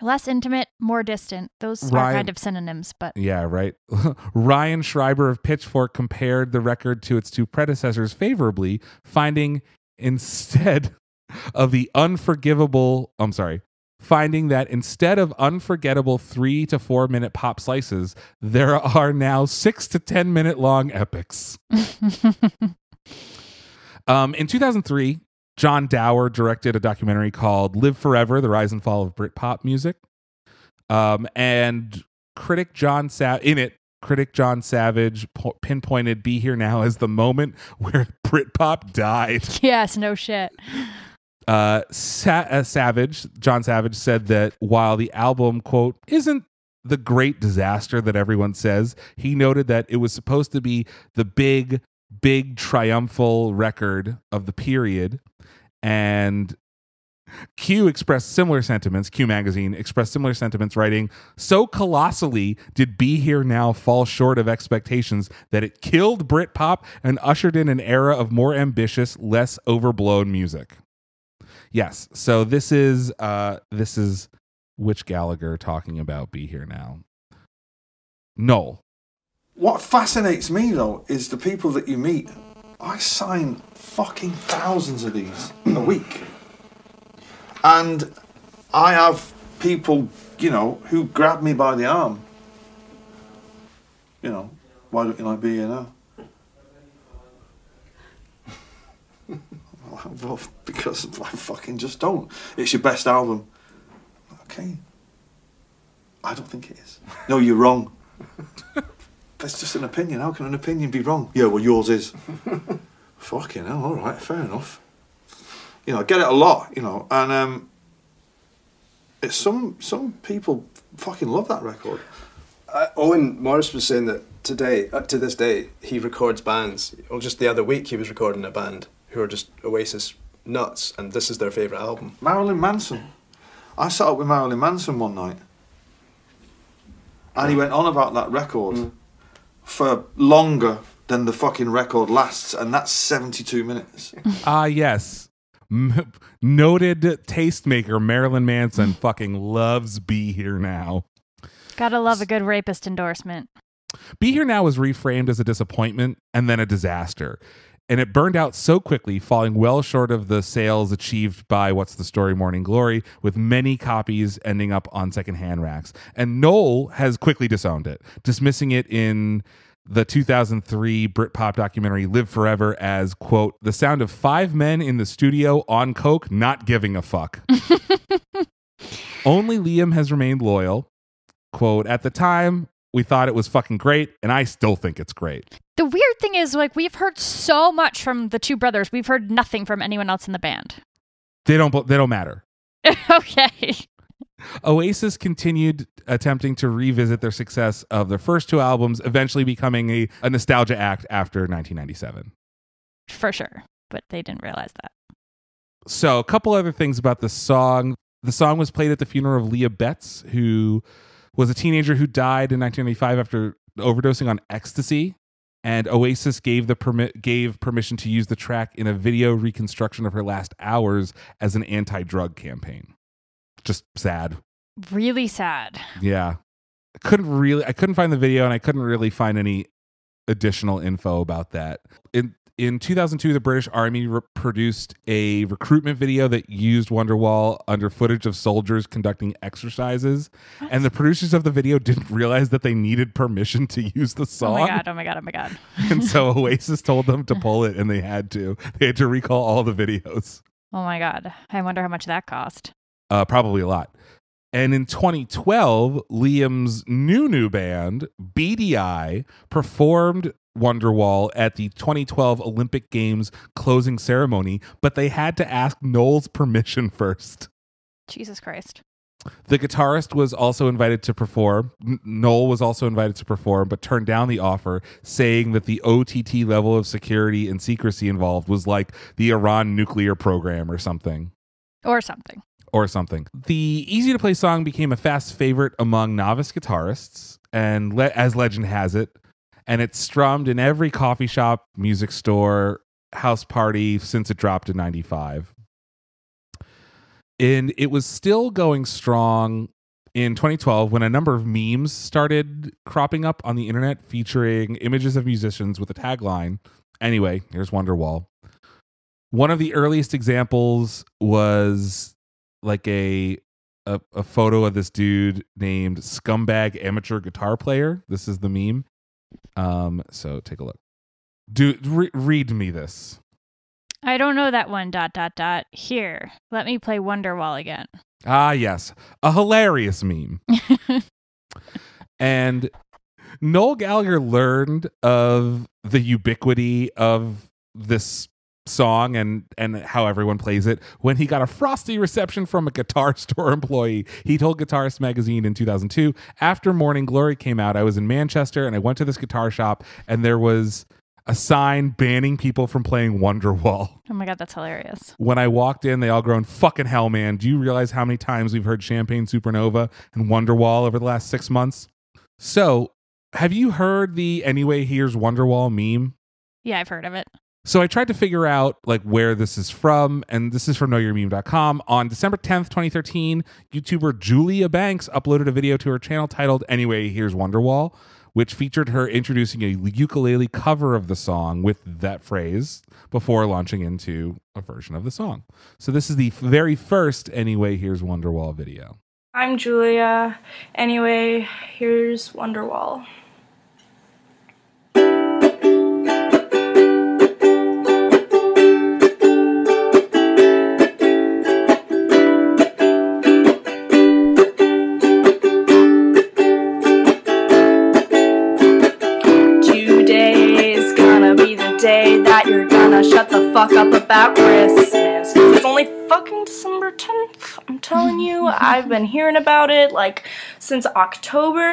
Less intimate, more distant. Those are kind of synonyms, but Yeah, right. Ryan Schreiber of Pitchfork compared the record to its two predecessors favorably, finding instead of the unforgivable, I'm sorry, finding that instead of unforgettable three to four minute pop slices, there are now six to 10 minute long epics. Um, in 2003, John Dower directed a documentary called Live Forever The Rise and Fall of Britpop Music. Um, and critic John Sa- in it, critic John Savage po- pinpointed Be Here Now as the moment where Britpop died. yes, no shit. Uh, Sa- uh, Savage, John Savage said that while the album, quote, isn't the great disaster that everyone says, he noted that it was supposed to be the big, big triumphal record of the period. And Q expressed similar sentiments. Q magazine expressed similar sentiments, writing, So colossally did Be Here Now fall short of expectations that it killed Britpop and ushered in an era of more ambitious, less overblown music. Yes. So this is uh this is which Gallagher talking about Be Here Now. Noel. What fascinates me though is the people that you meet. I sign fucking thousands of these a week. And I have people, you know, who grab me by the arm. You know, why don't you like be here now? well, because I fucking just don't. It's your best album. Okay. I don't think it is. No, you're wrong. That's just an opinion. How can an opinion be wrong? Yeah, well, yours is. Fucking hell, all right, fair enough. You know, I get it a lot, you know, and um, it's some some people fucking love that record. Uh, Owen Morris was saying that today, up to this day, he records bands. Well, just the other week, he was recording a band who are just Oasis nuts, and this is their favourite album. Marilyn Manson. I sat up with Marilyn Manson one night, and he went on about that record Mm. for longer than the fucking record lasts, and that's 72 minutes. Ah, yes. M- noted tastemaker Marilyn Manson fucking loves Be Here Now. Gotta love a good rapist endorsement. Be Here Now was reframed as a disappointment and then a disaster. And it burned out so quickly, falling well short of the sales achieved by What's the Story Morning Glory, with many copies ending up on secondhand racks. And Noel has quickly disowned it, dismissing it in the 2003 Britpop documentary Live Forever as, quote, the sound of five men in the studio on coke not giving a fuck. Only Liam has remained loyal. Quote, at the time, we thought it was fucking great, and I still think it's great. The weird thing is, like, we've heard so much from the two brothers. We've heard nothing from anyone else in the band. They don't they don't matter. okay. Oasis continued attempting to revisit their success of their first two albums, eventually becoming a, a nostalgia act after 1997. For sure. But they didn't realize that. So, a couple other things about the song. The song was played at the funeral of Leah Betts, who was a teenager who died in 1995 after overdosing on ecstasy. And Oasis gave the permit gave permission to use the track in a video reconstruction of her last hours as an anti-drug campaign. Just sad. Really sad. Yeah. I couldn't really I couldn't find the video and I couldn't really find any additional info about that. In in 2002 the British Army re- produced a recruitment video that used Wonderwall under footage of soldiers conducting exercises and the producers of the video didn't realize that they needed permission to use the song. Oh my god, oh my god, oh my god. and so Oasis told them to pull it and they had to. They had to recall all the videos. Oh my god. I wonder how much that cost. Uh, probably a lot. And in 2012, Liam's new new band, Beady Eye, performed Wonderwall at the 2012 Olympic Games closing ceremony, but they had to ask Noel's permission first. Jesus Christ. The guitarist was also invited to perform. Noel was also invited to perform, but turned down the offer, saying that the OTT level of security and secrecy involved was like the Iran nuclear program or something Or something. Or something. The easy to play song became a fast favorite among novice guitarists, and le- as legend has it, and it's strummed in every coffee shop, music store, house party since it dropped in 95. And it was still going strong in 2012 when a number of memes started cropping up on the internet featuring images of musicians with a tagline, anyway, here's Wonderwall. One of the earliest examples was like a, a a photo of this dude named scumbag amateur guitar player. This is the meme. Um, so take a look. Do re- read me this. I don't know that one. Dot dot dot. Here, let me play Wonderwall again. Ah, yes, a hilarious meme. and Noel Gallagher learned of the ubiquity of this song and and how everyone plays it when he got a frosty reception from a guitar store employee. He told Guitarist magazine in 2002, after Morning Glory came out, I was in Manchester and I went to this guitar shop and there was a sign banning people from playing Wonderwall. Oh my god, that's hilarious. When I walked in, they all groaned, fucking hell, man. Do you realize how many times we've heard Champagne Supernova and Wonderwall over the last six months? So, have you heard the Anyway Here's Wonderwall meme? Yeah, I've heard of it. So I tried to figure out like where this is from, and this is from knowyourmeme.com. On December 10th, 2013, YouTuber Julia Banks uploaded a video to her channel titled Anyway, Here's Wonderwall, which featured her introducing a ukulele cover of the song with that phrase before launching into a version of the song. So this is the very first Anyway, Here's Wonderwall video. I'm Julia. Anyway, here's Wonderwall. Day that you're gonna shut the fuck up about Christmas. 'Cause it's only fucking December 10th. I'm telling you, I've been hearing about it like since October.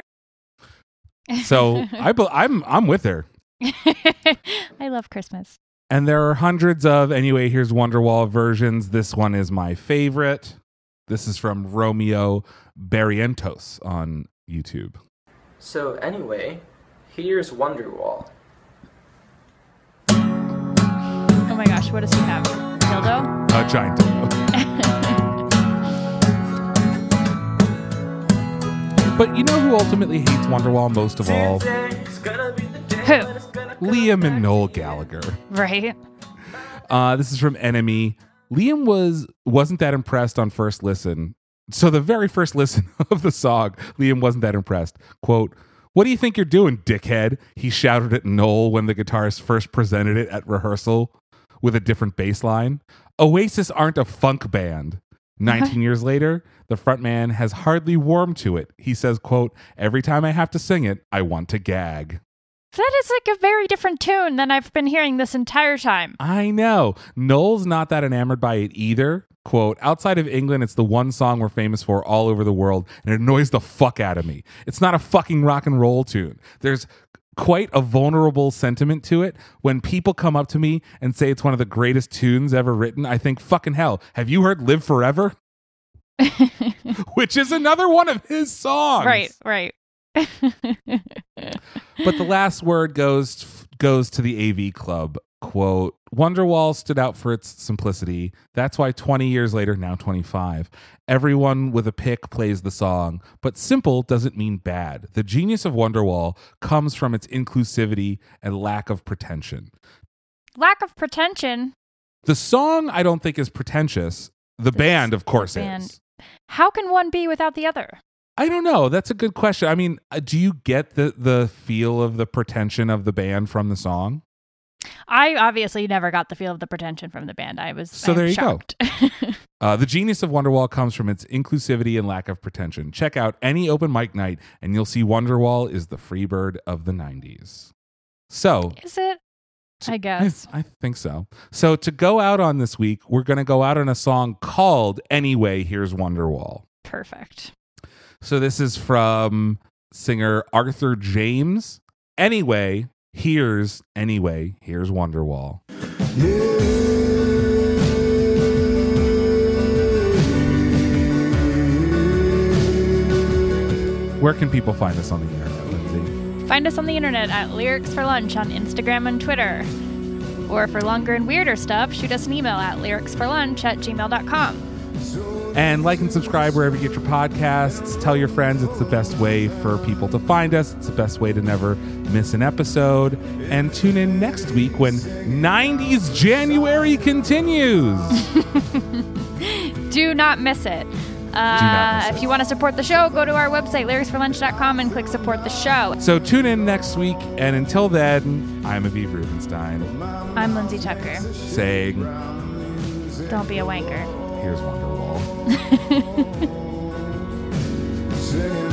So I, be- I'm I'm with her. I love Christmas. And there are hundreds of anyway, here's Wonderwall versions. This one is my favorite. This is from Romeo Barrientos on YouTube. So anyway, here's Wonderwall. Oh my gosh, what does he have? Dildo? A giant dildo. But you know who ultimately hates Wonderwall most of all? Who? Liam and Noel Gallagher. Right. Uh, this is from NME. Liam was wasn't that impressed on first listen. So the very first listen of the song, Liam wasn't that impressed. Quote, "What do you think you're doing, dickhead?" He shouted at Noel when the guitarist first presented it at rehearsal with a different bass line. Oasis aren't a funk band. 19 years later, the frontman has hardly warmed to it. He says, quote, "Every time I have to sing it, I want to gag." That is like a very different tune than I've been hearing this entire time. I know. Noel's not that enamored by it either. Quote, outside of England, it's the one song we're famous for all over the world, and it annoys the fuck out of me. It's not a fucking rock and roll tune. There's quite a vulnerable sentiment to it. When people come up to me and say it's one of the greatest tunes ever written, I think, fucking hell, have you heard Live Forever? Which is another one of his songs. Right, right. but the last word goes goes to the AV Club. Quote: Wonderwall stood out for its simplicity. That's why 20 years later, now 25, everyone with a pick plays the song. But simple doesn't mean bad. The genius of Wonderwall comes from its inclusivity and lack of pretension. Lack of pretension. The song, I don't think, is pretentious. The band, of course, band. is. How can one be without the other? I don't know. That's a good question. I mean, uh, do you get the the feel of the pretension of the band from the song? I obviously never got the feel of the pretension from the band. I was So I'm there you shocked. go. Uh, the genius of Wonderwall comes from its inclusivity and lack of pretension. Check out any open mic night, and you'll see Wonderwall is the free bird of the '90s. So Is it? I guess. I think so. So to go out on this week, we're going to go out on a song called "Anyway." Here's Wonderwall. Perfect. So this is from singer Arthur James. Anyway, here's anyway, here's Wonderwall. Where can people find us on the internet, Lindsay? Find us on the internet at Lyrics for Lunch on Instagram and Twitter. Or for longer and weirder stuff, shoot us an email at lyricsforlunch at gmail.com. And like and subscribe wherever you get your podcasts. Tell your friends it's the best way for people to find us. It's the best way to never miss an episode. And tune in next week when 90s January continues. Do not miss it. Uh, if you want to support the show, go to our website, lyricsforlunch.com, and click support the show. so tune in next week. And until then, I'm Aviv Rubenstein I'm Lindsay Tucker. saying, Don't be a wanker. here's Wonderwall. now.